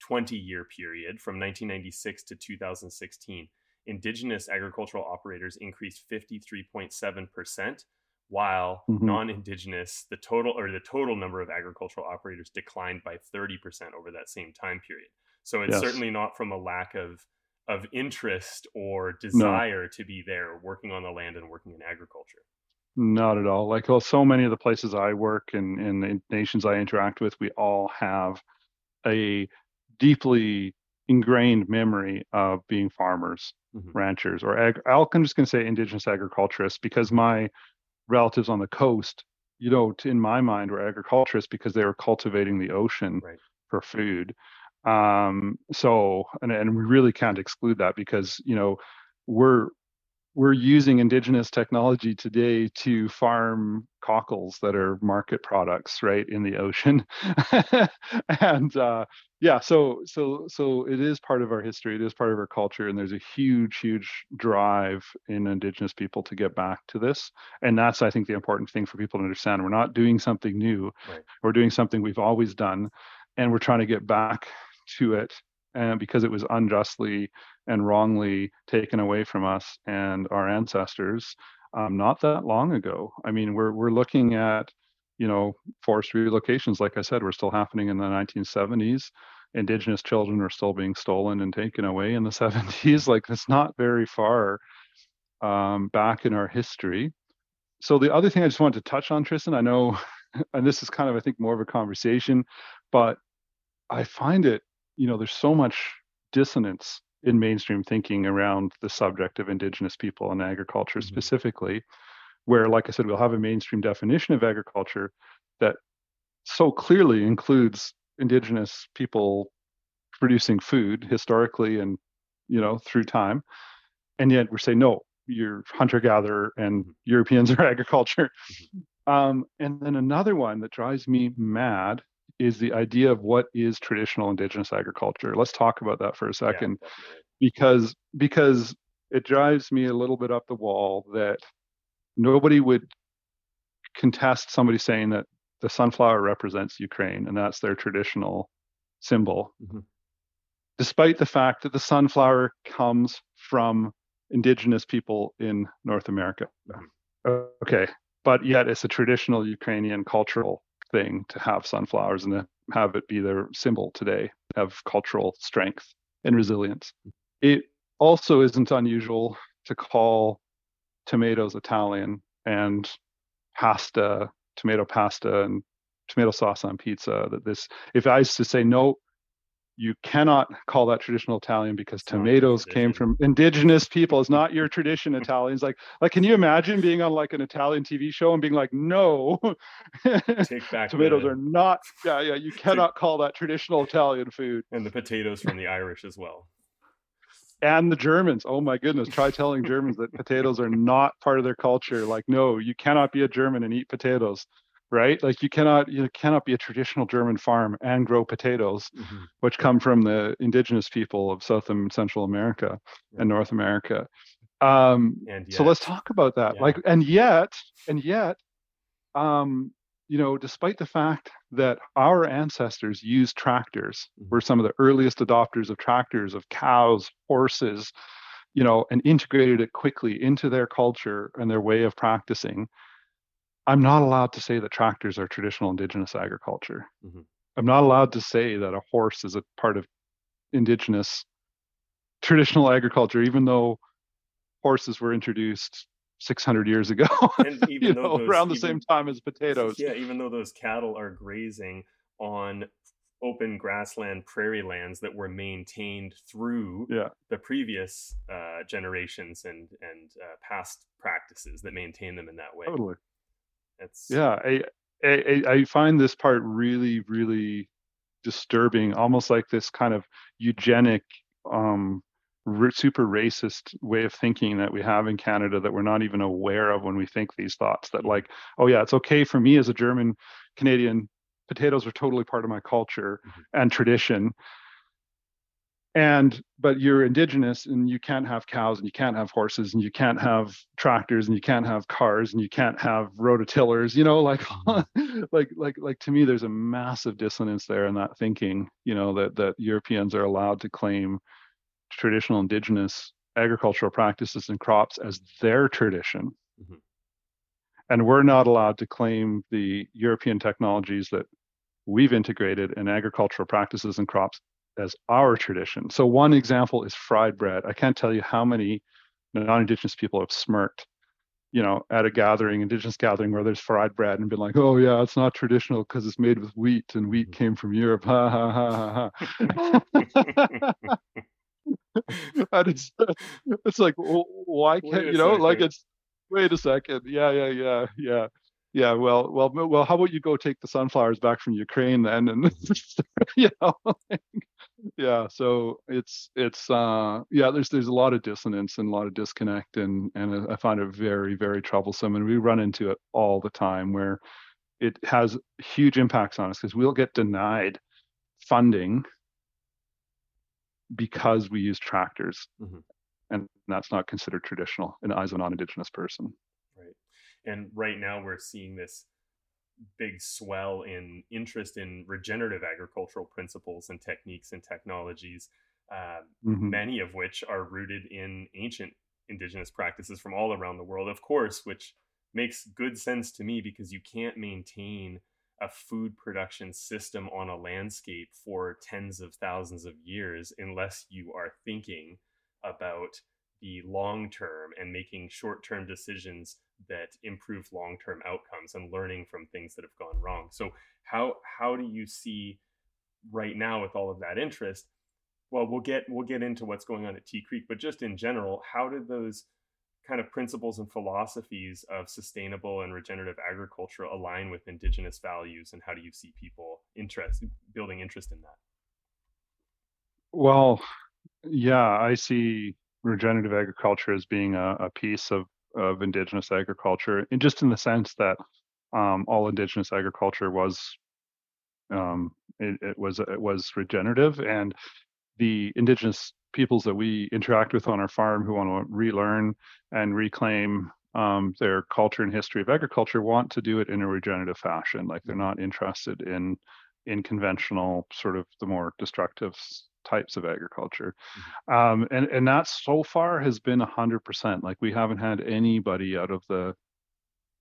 20 year period from 1996 to 2016, indigenous agricultural operators increased 53.7%, while mm-hmm. non-indigenous, the total or the total number of agricultural operators declined by 30% over that same time period. So it's yes. certainly not from a lack of of interest or desire no. to be there working on the land and working in agriculture. Not at all. Like well, so many of the places I work and in the nations I interact with, we all have a deeply ingrained memory of being farmers, mm-hmm. ranchers, or ag- I'm just going to say indigenous agriculturists because my relatives on the coast, you know, in my mind, were agriculturists because they were cultivating the ocean right. for food. Um, so, and, and we really can't exclude that because, you know, we're we're using indigenous technology today to farm cockles that are market products right in the ocean. And uh, yeah so so so it is part of our history it is part of our culture and there's a huge huge drive in indigenous people to get back to this. And that's i think the important thing for people to understand. We're not doing something new. Right. we're doing something we've always done and we're trying to get back to it and because it was unjustly and wrongly taken away from us and our ancestors um, not that long ago. I mean, we're we're looking at you know forced relocations. Like I said, were still happening in the 1970s. Indigenous children are still being stolen and taken away in the 70s. Like it's not very far um, back in our history. so the other thing I just wanted to touch on, Tristan, I know, and this is kind of I think more of a conversation, but I find it, you know, there's so much dissonance in mainstream thinking around the subject of indigenous people and agriculture mm-hmm. specifically, where, like I said, we'll have a mainstream definition of agriculture that so clearly includes indigenous people producing food historically and you know through time and yet we say no you're hunter gatherer and mm-hmm. europeans are agriculture mm-hmm. um, and then another one that drives me mad is the idea of what is traditional indigenous agriculture let's talk about that for a second yeah, because because it drives me a little bit up the wall that nobody would contest somebody saying that the sunflower represents Ukraine and that's their traditional symbol. Mm-hmm. Despite the fact that the sunflower comes from indigenous people in North America. Okay, but yet it's a traditional Ukrainian cultural thing to have sunflowers and to have it be their symbol today of cultural strength and resilience. It also isn't unusual to call tomatoes Italian and pasta tomato pasta and tomato sauce on pizza. That this, if I was to say no, you cannot call that traditional Italian because it's tomatoes came from indigenous people. It's not your tradition Italians. Like, like, can you imagine being on like an Italian TV show and being like, no, Take back tomatoes the, are not. Yeah, yeah, you cannot take, call that traditional Italian food. And the potatoes from the Irish as well. And the Germans. Oh my goodness! Try telling Germans that potatoes are not part of their culture. Like, no, you cannot be a German and eat potatoes right? Like you cannot you cannot be a traditional German farm and grow potatoes, mm-hmm. which come from the indigenous people of South and Central America yeah. and North America. Um, yet, so let's talk about that. Yeah. Like, and yet, and yet, um, you know, despite the fact that our ancestors used tractors, mm-hmm. were some of the earliest adopters of tractors, of cows, horses, you know, and integrated it quickly into their culture and their way of practicing I'm not allowed to say that tractors are traditional indigenous agriculture. Mm-hmm. I'm not allowed to say that a horse is a part of indigenous traditional agriculture, even though horses were introduced 600 years ago, you know, those, around the even, same time as potatoes. Yeah, even though those cattle are grazing on open grassland prairie lands that were maintained through yeah. the previous uh, generations and and uh, past practices that maintain them in that way. Totally. It's yeah, I, I I find this part really really disturbing, almost like this kind of eugenic, um, super racist way of thinking that we have in Canada that we're not even aware of when we think these thoughts. That like, oh yeah, it's okay for me as a German Canadian. Potatoes are totally part of my culture mm-hmm. and tradition and but you're indigenous and you can't have cows and you can't have horses and you can't have tractors and you can't have cars and you can't have rototillers you know like mm-hmm. like like like to me there's a massive dissonance there in that thinking you know that that europeans are allowed to claim traditional indigenous agricultural practices and crops as their tradition mm-hmm. and we're not allowed to claim the european technologies that we've integrated in agricultural practices and crops as our tradition. So one example is fried bread. I can't tell you how many non-indigenous people have smirked, you know, at a gathering, indigenous gathering where there's fried bread and been like, oh yeah, it's not traditional because it's made with wheat and wheat mm-hmm. came from Europe. Ha ha ha ha ha. and it's, it's like, well, why can't, you know, like it's, wait a second. Yeah, yeah, yeah, yeah yeah well well well how about you go take the sunflowers back from ukraine then and you know yeah so it's it's uh yeah there's there's a lot of dissonance and a lot of disconnect and and i find it very very troublesome and we run into it all the time where it has huge impacts on us because we'll get denied funding because we use tractors mm-hmm. and that's not considered traditional in the eyes of a non-indigenous person right and right now we're seeing this big swell in interest in regenerative agricultural principles and techniques and technologies, uh, mm-hmm. many of which are rooted in ancient indigenous practices from all around the world, of course, which makes good sense to me because you can't maintain a food production system on a landscape for tens of thousands of years unless you are thinking about the long term and making short term decisions that improve long term outcomes and learning from things that have gone wrong. So how how do you see right now with all of that interest? Well, we'll get we'll get into what's going on at Tea Creek, but just in general, how did those kind of principles and philosophies of sustainable and regenerative agriculture align with indigenous values and how do you see people interest building interest in that well yeah i see regenerative agriculture as being a, a piece of, of indigenous agriculture and just in the sense that um, all indigenous agriculture was um, it, it was it was regenerative and the indigenous peoples that we interact with on our farm who want to relearn and reclaim um, their culture and history of agriculture want to do it in a regenerative fashion. Like they're not interested in in conventional sort of the more destructive types of agriculture. Mm-hmm. Um, and and that so far has been a hundred percent. Like we haven't had anybody out of the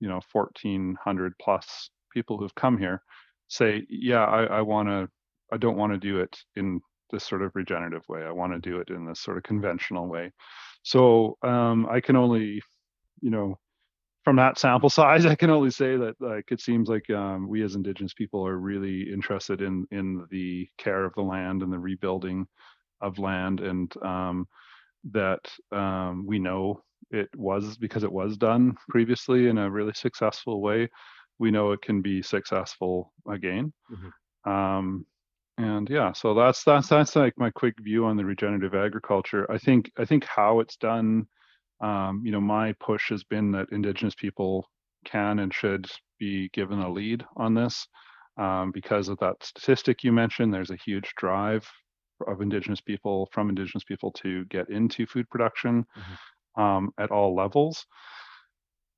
you know 1400 plus people who've come here say, yeah, I, I want to, I don't want to do it in this sort of regenerative way. I want to do it in this sort of conventional way. So um, I can only, you know, from that sample size, I can only say that like it seems like um, we as Indigenous people are really interested in in the care of the land and the rebuilding of land, and um, that um, we know it was because it was done previously in a really successful way. We know it can be successful again. Mm-hmm. Um, and yeah so that's that's that's like my quick view on the regenerative agriculture i think i think how it's done um, you know my push has been that indigenous people can and should be given a lead on this um, because of that statistic you mentioned there's a huge drive of indigenous people from indigenous people to get into food production mm-hmm. um, at all levels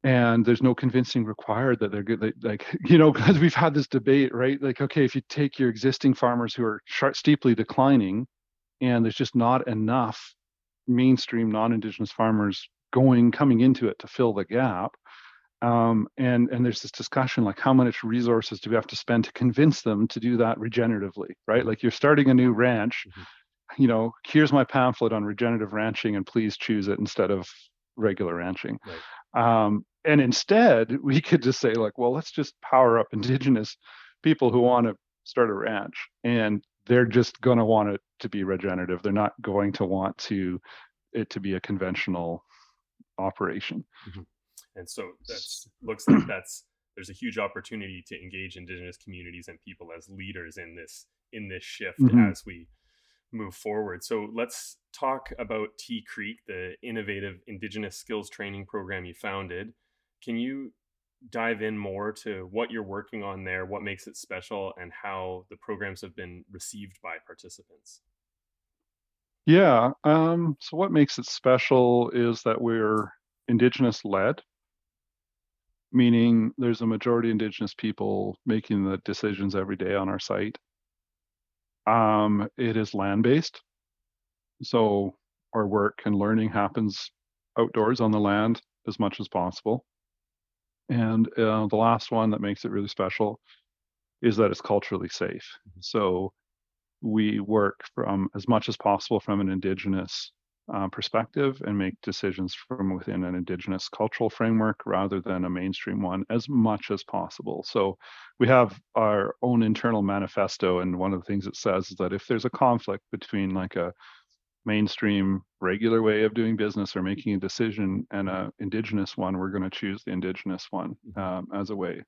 and there's no convincing required that they're good they, like you know because we've had this debate right like okay if you take your existing farmers who are sharp, steeply declining and there's just not enough mainstream non-indigenous farmers going coming into it to fill the gap um, and and there's this discussion like how much resources do we have to spend to convince them to do that regeneratively right like you're starting a new ranch mm-hmm. you know here's my pamphlet on regenerative ranching and please choose it instead of regular ranching right. Um, and instead, we could just say, like, well, let's just power up indigenous people who want to start a ranch. And they're just going to want it to be regenerative. They're not going to want to it to be a conventional operation. Mm-hmm. And so that's looks like that's there's a huge opportunity to engage indigenous communities and people as leaders in this in this shift mm-hmm. as we move forward. So let's talk about Tea Creek, the innovative Indigenous skills training program you founded. Can you dive in more to what you're working on there, what makes it special, and how the programs have been received by participants? Yeah. Um, so, what makes it special is that we're Indigenous led, meaning there's a majority Indigenous people making the decisions every day on our site. Um, it is land based. So our work and learning happens outdoors on the land as much as possible. And uh, the last one that makes it really special is that it's culturally safe. Mm-hmm. So we work from as much as possible from an indigenous uh, perspective and make decisions from within an indigenous cultural framework rather than a mainstream one as much as possible. So we have our own internal manifesto, and one of the things it says is that if there's a conflict between like a mainstream regular way of doing business or making a decision and a indigenous one, we're going to choose the indigenous one mm-hmm. um, as a way.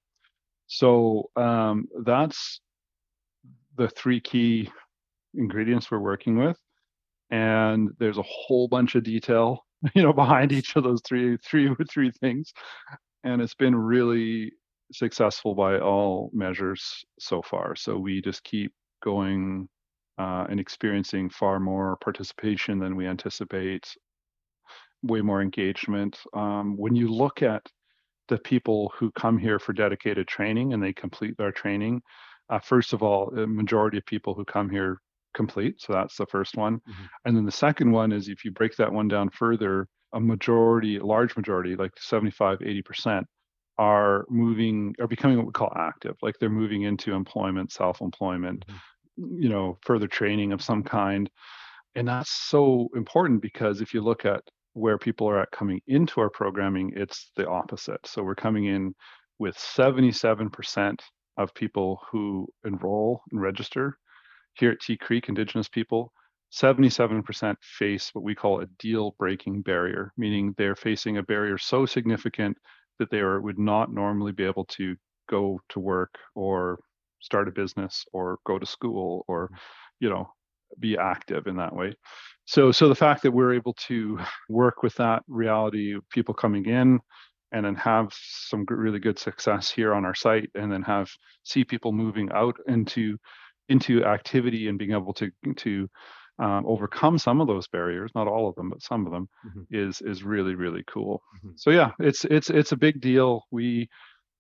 So um, that's the three key ingredients we're working with and there's a whole bunch of detail you know behind each of those three three three things and it's been really successful by all measures so far so we just keep going uh, and experiencing far more participation than we anticipate way more engagement um, when you look at the people who come here for dedicated training and they complete their training uh, first of all a majority of people who come here complete. So that's the first one. Mm-hmm. And then the second one is if you break that one down further, a majority, a large majority, like 75, 80%, are moving, are becoming what we call active. Like they're moving into employment, self employment, mm-hmm. You know, further training of some kind. And that's so important because if you look at where people are at coming into our programming, it's the opposite. So we're coming in with 77% of people who enroll and register here at Tea Creek, Indigenous people. 77% face what we call a deal breaking barrier, meaning they're facing a barrier so significant that they are, would not normally be able to go to work or start a business or go to school or you know be active in that way so so the fact that we're able to work with that reality of people coming in and then have some really good success here on our site and then have see people moving out into into activity and being able to to um, overcome some of those barriers not all of them but some of them mm-hmm. is is really really cool mm-hmm. so yeah it's it's it's a big deal we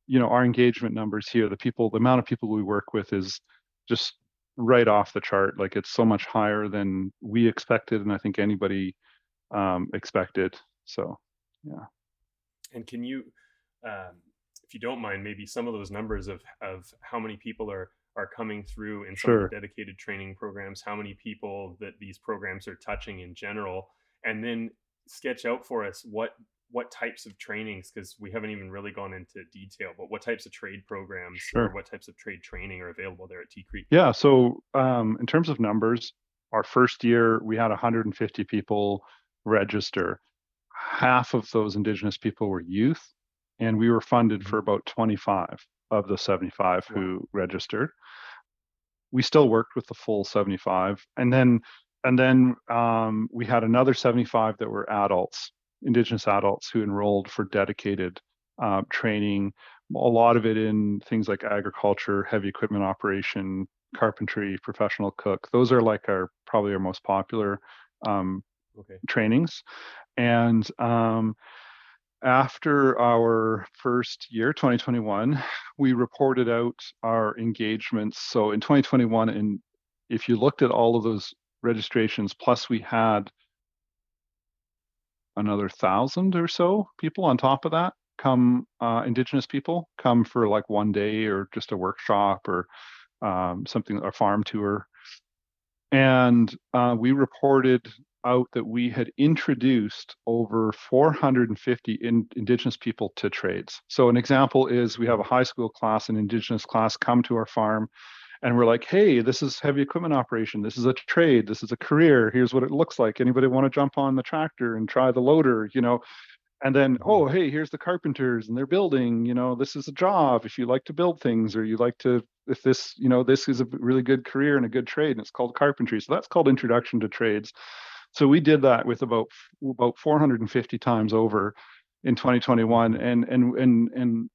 you know our engagement numbers here the people the amount of people we work with is just right off the chart like it's so much higher than we expected and i think anybody um, expected so yeah and can you um, if you don't mind maybe some of those numbers of of how many people are are coming through in some sure. dedicated training programs how many people that these programs are touching in general and then sketch out for us what what types of trainings because we haven't even really gone into detail but what types of trade programs sure. or what types of trade training are available there at Tea Creek yeah so um, in terms of numbers our first year we had 150 people register half of those indigenous people were youth and we were funded mm-hmm. for about 25 of the 75 wow. who registered we still worked with the full 75 and then and then um, we had another 75 that were adults indigenous adults who enrolled for dedicated uh, training a lot of it in things like agriculture heavy equipment operation carpentry professional cook. Those are like our probably our most popular um, okay. trainings. And um, after our first year 2021 we reported out our engagements. So in 2021 and if you looked at all of those registrations plus we had another thousand or so people on top of that come uh, indigenous people come for like one day or just a workshop or um, something a farm tour. And uh, we reported out that we had introduced over 450 in, indigenous people to trades. So an example is we have a high school class an indigenous class come to our farm and we're like hey this is heavy equipment operation. This is a trade. This is a career. Here's what it looks like. Anybody want to jump on the tractor and try the loader you know? And then mm-hmm. oh hey here's the carpenters and they're building you know this is a job. If you like to build things or you like to if this you know this is a really good career and a good trade and it's called carpentry. So that's called introduction to trades. So we did that with about about 450 times over in 2021 and and and and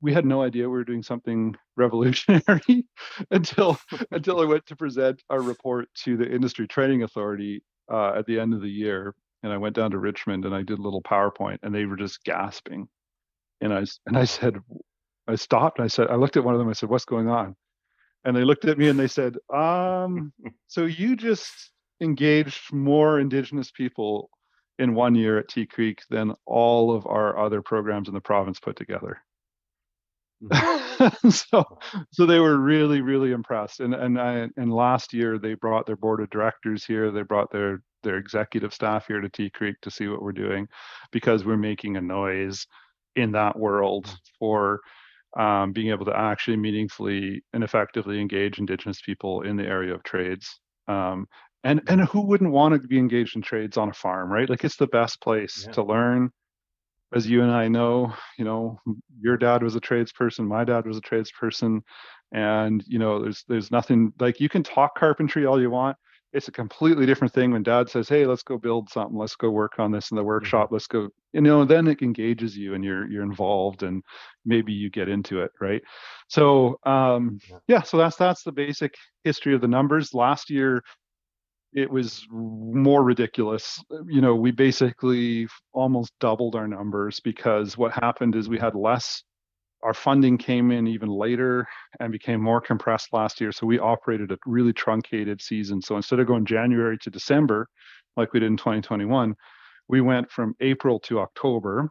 we had no idea we were doing something revolutionary until until I went to present our report to the industry training authority uh, at the end of the year. And I went down to Richmond and I did a little PowerPoint, and they were just gasping. And I and I said, I stopped. And I said, I looked at one of them. I said, "What's going on?" And they looked at me and they said, um, "So you just engaged more Indigenous people in one year at Tea Creek than all of our other programs in the province put together." Mm-hmm. so so they were really really impressed and and I, and last year they brought their board of directors here they brought their their executive staff here to Tea Creek to see what we're doing because we're making a noise in that world for um, being able to actually meaningfully and effectively engage indigenous people in the area of trades um, and and who wouldn't want to be engaged in trades on a farm right like it's the best place yeah. to learn as you and I know, you know, your dad was a tradesperson, my dad was a tradesperson, and you know, there's there's nothing like you can talk carpentry all you want. It's a completely different thing when dad says, "Hey, let's go build something. Let's go work on this in the mm-hmm. workshop. Let's go." You know, then it engages you and you're you're involved and maybe you get into it, right? So, um, yeah. So that's that's the basic history of the numbers. Last year, it was more ridiculous. You know, we basically almost doubled our numbers because what happened is we had less our funding came in even later and became more compressed last year. So we operated a really truncated season. So instead of going January to December, like we did in 2021, we went from April to October.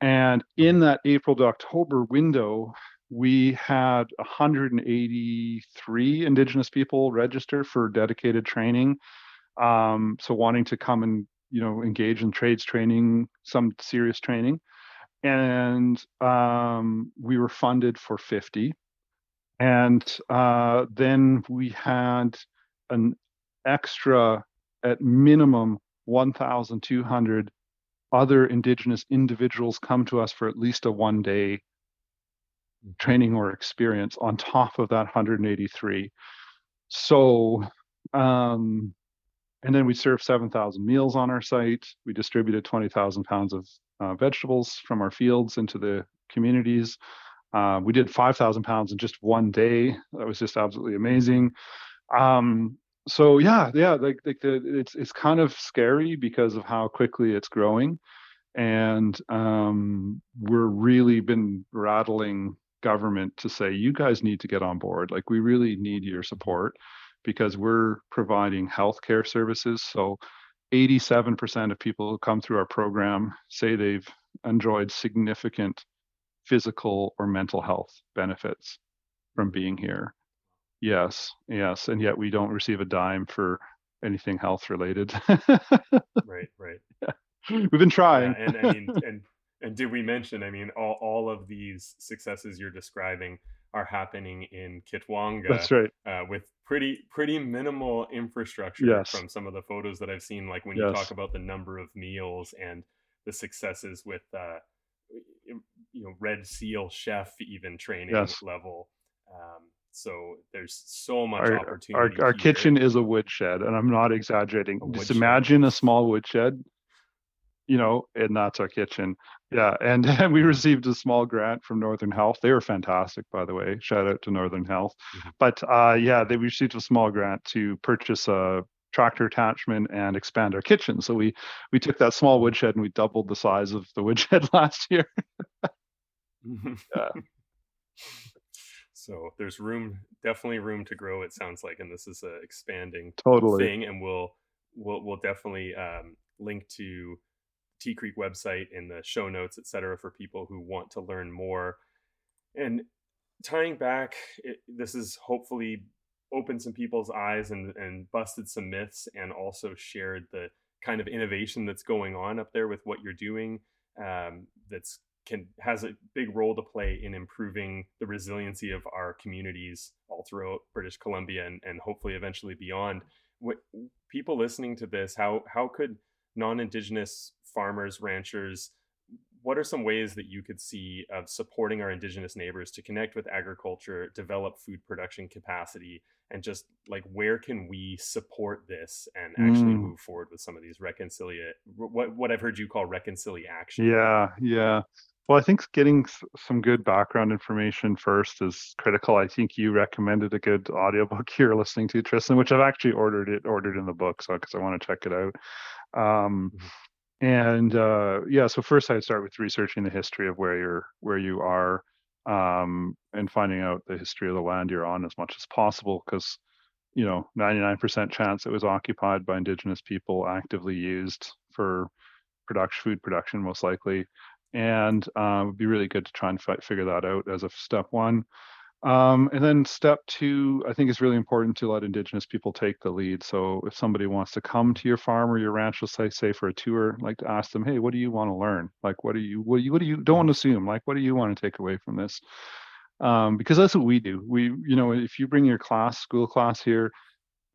And in that April to October window, we had 183 indigenous people register for dedicated training um, so wanting to come and you know, engage in trades training, some serious training. And um, we were funded for 50. And uh, then we had an extra, at minimum, 1,200 other Indigenous individuals come to us for at least a one day. Training or experience on top of that 183. So, um, and then we served 7,000 meals on our site. We distributed 20,000 pounds of uh, vegetables from our fields into the communities. Uh, we did 5,000 pounds in just one day. That was just absolutely amazing. Um, so yeah, yeah, like, like the, it's it's kind of scary because of how quickly it's growing, and um, we're really been rattling government to say you guys need to get on board. Like we really need your support because we're providing healthcare services. So 87% of people who come through our program say they've enjoyed significant physical or mental health benefits from being here. Yes, yes, and yet we don't receive a dime for anything health related. right, right. We've been trying. Yeah, and I mean, and and did we mention? I mean, all all of these successes you're describing are happening in Kitwanga. That's right. Uh, with pretty pretty minimal infrastructure yes. from some of the photos that I've seen. Like when yes. you talk about the number of meals and the successes with, uh, you know, Red Seal chef even training yes. level. Um, so there's so much our, opportunity. Our, our kitchen is a woodshed, and I'm not exaggerating. Just imagine a small woodshed, you know, and that's our kitchen. Yeah, and, and we received a small grant from Northern Health. They were fantastic, by the way. Shout out to Northern Health. Mm-hmm. But uh, yeah, they received a small grant to purchase a tractor attachment and expand our kitchen. So we we took that small woodshed and we doubled the size of the woodshed last year. yeah. So there's room, definitely room to grow. It sounds like, and this is a expanding totally thing, and we'll we'll we'll definitely um, link to Tea Creek website in the show notes, etc., for people who want to learn more. And tying back, it, this has hopefully opened some people's eyes and and busted some myths, and also shared the kind of innovation that's going on up there with what you're doing. Um, that's can has a big role to play in improving the resiliency of our communities all throughout British Columbia and, and hopefully eventually beyond. What people listening to this, how how could non-indigenous farmers, ranchers, what are some ways that you could see of supporting our indigenous neighbors to connect with agriculture, develop food production capacity, and just like where can we support this and actually mm. move forward with some of these reconcilia what what I've heard you call reconciliation? Yeah, yeah. Well, I think getting some good background information first is critical. I think you recommended a good audiobook you're listening to, Tristan, which I've actually ordered it ordered in the book, so because I want to check it out. Um, mm-hmm. and uh, yeah, so first I'd start with researching the history of where you're where you are, um, and finding out the history of the land you're on as much as possible, because you know, 99% chance it was occupied by indigenous people, actively used for production, food production, most likely and uh, it would be really good to try and fi- figure that out as a step one. Um, and then step two, I think it's really important to let Indigenous people take the lead. So if somebody wants to come to your farm or your ranch, let's say, say for a tour, like to ask them, hey, what do you want to learn? Like, what do you, what do you, what do you, don't assume, like, what do you want to take away from this? Um, because that's what we do. We, you know, if you bring your class, school class here,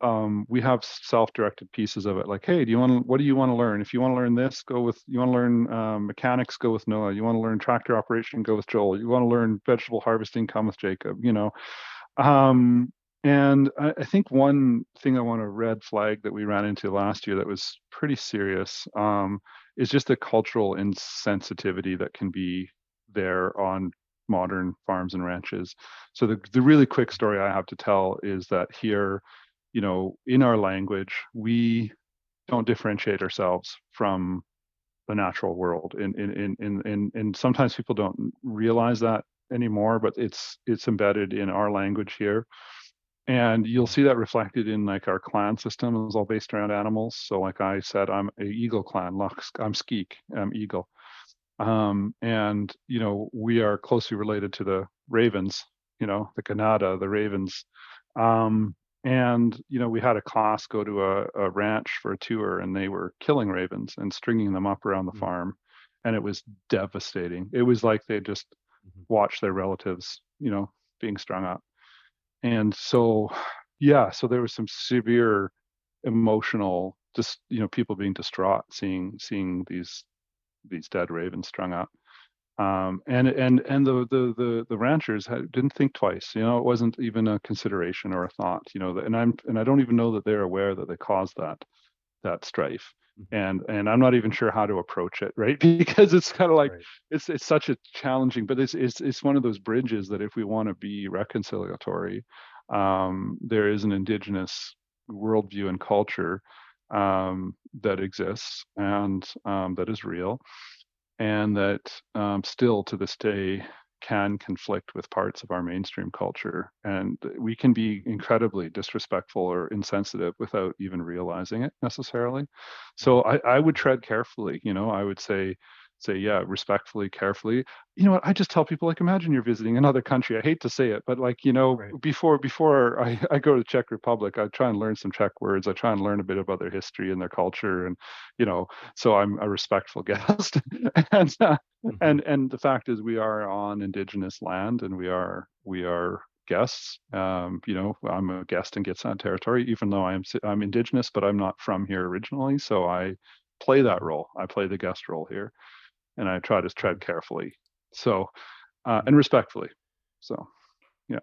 um, we have self-directed pieces of it like hey do you want to what do you want to learn? If you want to learn this go with you want to learn um, mechanics go with noah. You want to learn tractor operation go with joel. You want to learn vegetable harvesting come with jacob you know? Um, and I, I, think one thing i want to red flag that we ran into last year that was pretty serious um, is just the cultural insensitivity that can be there on modern farms and ranches. So the, the really quick story i have to tell is that here you know, in our language, we don't differentiate ourselves from the natural world. And, and, and, and, and sometimes people don't realize that anymore, but it's it's embedded in our language here. And you'll see that reflected in like our clan system is all based around animals. So like I said, I'm a eagle clan. I'm Skeek. I'm eagle. Um, and you know we are closely related to the ravens. You know the Ganhada, the ravens. Um, and you know we had a class go to a, a ranch for a tour and they were killing ravens and stringing them up around the Mhm. farm and it was devastating it was like they just Mhm. watched their relatives you know being strung up and so yeah so there was some severe emotional just you know people being distraught seeing seeing these these dead ravens strung up um, and and and the the the, the ranchers had, didn't think twice. You know, it wasn't even a consideration or a thought. You know, and I'm and I don't even know that they're aware that they caused that that strife. Mhm. And and I'm not even sure how to approach it, right? Because it's kind of like Right. it's it's such a challenging, but it's it's it's one of those bridges that if we want to be reconciliatory, um, there is an indigenous worldview and culture um, that exists and um, that is real and that um, still to this day can conflict with parts of our mainstream culture. And we can be incredibly disrespectful or insensitive without even realizing it necessarily. So I, I would tread carefully, you know, I would say, say, yeah, respectfully, carefully. You know what? I just tell people like, imagine you're visiting another country. I hate to say it, but like, you know, Right. before before I, I go to the Czech Republic, I try and learn some Czech words. I try and learn a bit about their history and their culture. And, you know, so I'm a respectful guest. and uh, Mhm. and and the fact is we are on indigenous land and we are we are guests um you know i'm a guest in Gitxsan territory even though i'm i'm indigenous but i'm not from here originally so i play that role i play the guest role here and i try to tread carefully so uh, and respectfully so yeah.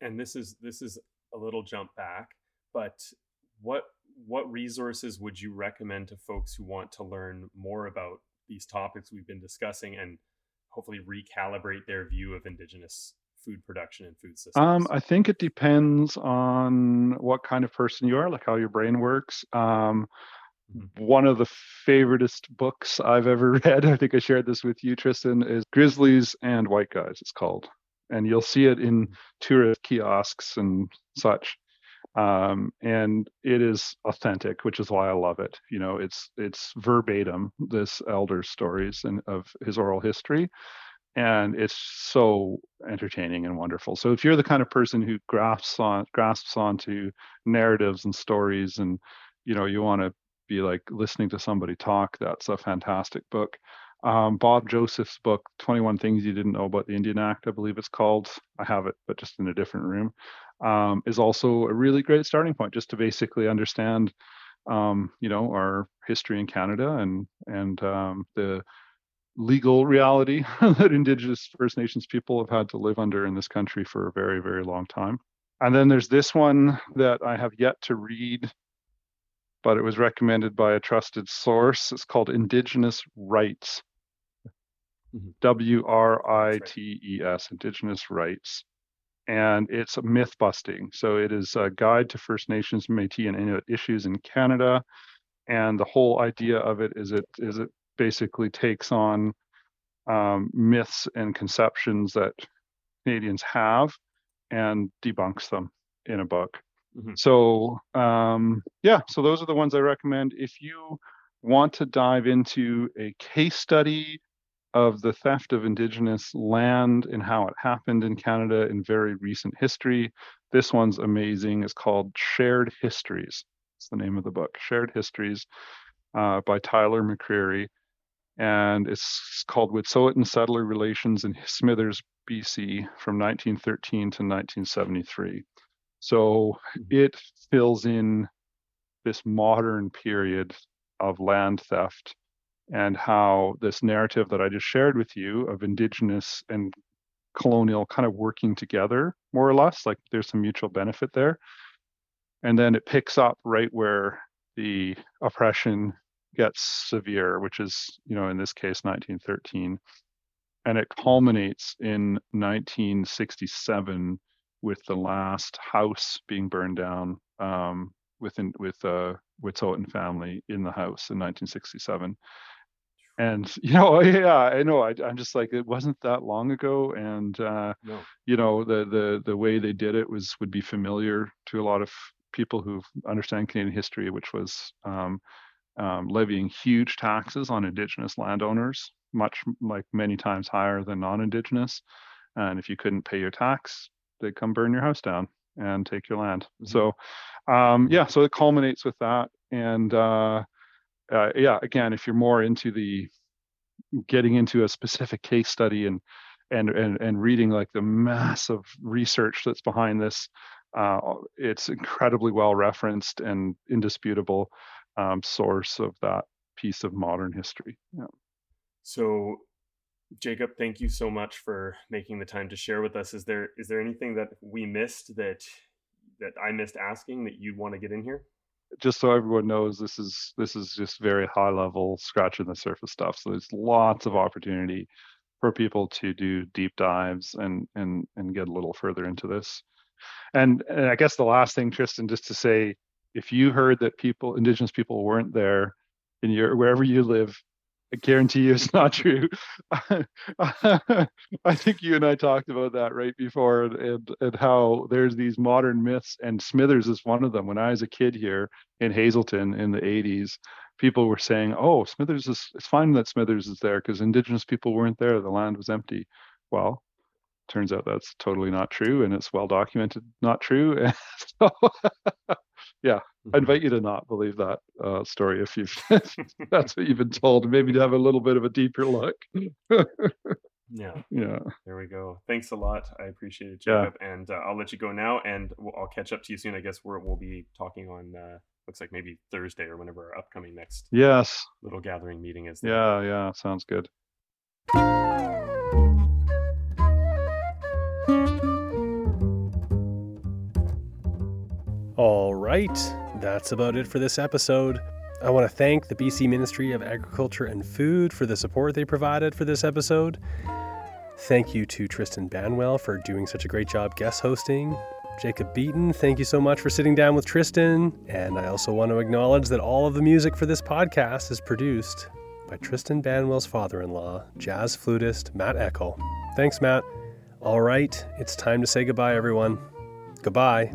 and this is this is a little jump back but what what resources would you recommend to folks who want to learn more about these topics we've been discussing and hopefully recalibrate their view of indigenous food production and food systems um i think it depends on what kind of person you are like how your brain works um. One of the favoriteest books I've ever read. I think I shared this with you, Tristan, is Grizzlies and White Guys, it's called. And you'll see it in tourist kiosks and such. Um, and it is authentic, which is why I love it. You know, it's it's verbatim this elder's stories and of his oral history. And it's so entertaining and wonderful. So if you're the kind of person who grasps on grasps onto narratives and stories and you know you want to be like listening to somebody talk that's a fantastic book. Um, bob joseph's book 21 things you didn't know about the indian act i believe it's called. I have it but just in a different room. Um, is also a really great starting point just to basically understand um, you know our history in canada and and um, the legal reality that indigenous first nations people have had to live under in this country for a very very long time. And then there's this one that i have yet to read but it was recommended by a trusted source. It's called Indigenous Writes. Mhm. W R I T E S, Indigenous Writes. And it's a myth busting. So it is a guide to First Nations, Métis, and Inuit issues in Canada. And the whole idea of it is it is it basically takes on um, myths and conceptions that Canadians have and debunks them in a book. Mhm. So um, yeah, so those are the ones I recommend. If you want to dive into a case study of the theft of Indigenous land and how it happened in Canada in very recent history, this one's amazing. It's called Shared Histories. It's the name of the book, Shared Histories, uh, by Tyler McCreary, and it's called Wet'suwet'en Settler Relations in Smithers, BC, from 1913 to 1973. So Mhm. it fills in this modern period of land theft and how this narrative that I just shared with you of indigenous and colonial kind of working together, more or less, like there's some mutual benefit there. And then it picks up right where the oppression gets severe, which is, you know, in this case, 1913. And it culminates in 1967 with the last house being burned down um, within with uh, Wet'suwet'en family in the house in 1967. And you know, yeah, I know. I, I'm just like, it wasn't that long ago, and uh, no you know, the the the way they did it was would be familiar to a lot of people who understand Canadian history, which was um, um, levying huge taxes on Indigenous landowners, much like many times higher than non-Indigenous. And if you couldn't pay your tax, they'd come burn your house down. and take your land. Mm-hmm. So, um, yeah, so it culminates with that. And uh, uh, yeah, again, if you're more into the getting into a specific case study and and and, and reading like the massive research that's behind this, uh, it's incredibly well referenced and indisputable um, source of that piece of modern history. Yeah. So Jacob, thank you so much for making the time to share with us. Is there is there anything that we missed that that I missed asking that you'd want to get in here? Just so everyone knows, this is this is just very high level, scratching the surface stuff. So there's lots of opportunity for people to do deep dives and and and get a little further into this. And, and I guess the last thing, Tristan, just to say, if you heard that people, indigenous people, weren't there in your wherever you live I guarantee you it's not true. I think you and I talked about that right before and, and how there's these modern myths and Smithers is one of them. When I was a kid here in Hazelton in the 80s, people were saying, "Oh, Smithers is it's fine that Smithers is there because indigenous people weren't there, the land was empty." Well, turns out that's totally not true and it's well documented not true. so yeah, I mm-hmm. invite you to not believe that uh, story if you've that's what you've been told. Maybe to have a little bit of a deeper look. yeah, yeah. There we go. Thanks a lot. I appreciate it, Jacob. Yeah. And uh, I'll let you go now, and we'll, I'll catch up to you soon. I guess we're, we'll be talking on. Uh, looks like maybe Thursday or whenever our upcoming next yes little gathering meeting is. There. Yeah, yeah, sounds good. All right, that's about it for this episode. I want to thank the BC Ministry of Agriculture and Food for the support they provided for this episode. Thank you to Tristan Banwell for doing such a great job guest hosting. Jacob Beaton, thank you so much for sitting down with Tristan. And I also want to acknowledge that all of the music for this podcast is produced by Tristan Banwell's father in law, jazz flutist Matt Eckel. Thanks, Matt. All right, it's time to say goodbye, everyone. Goodbye.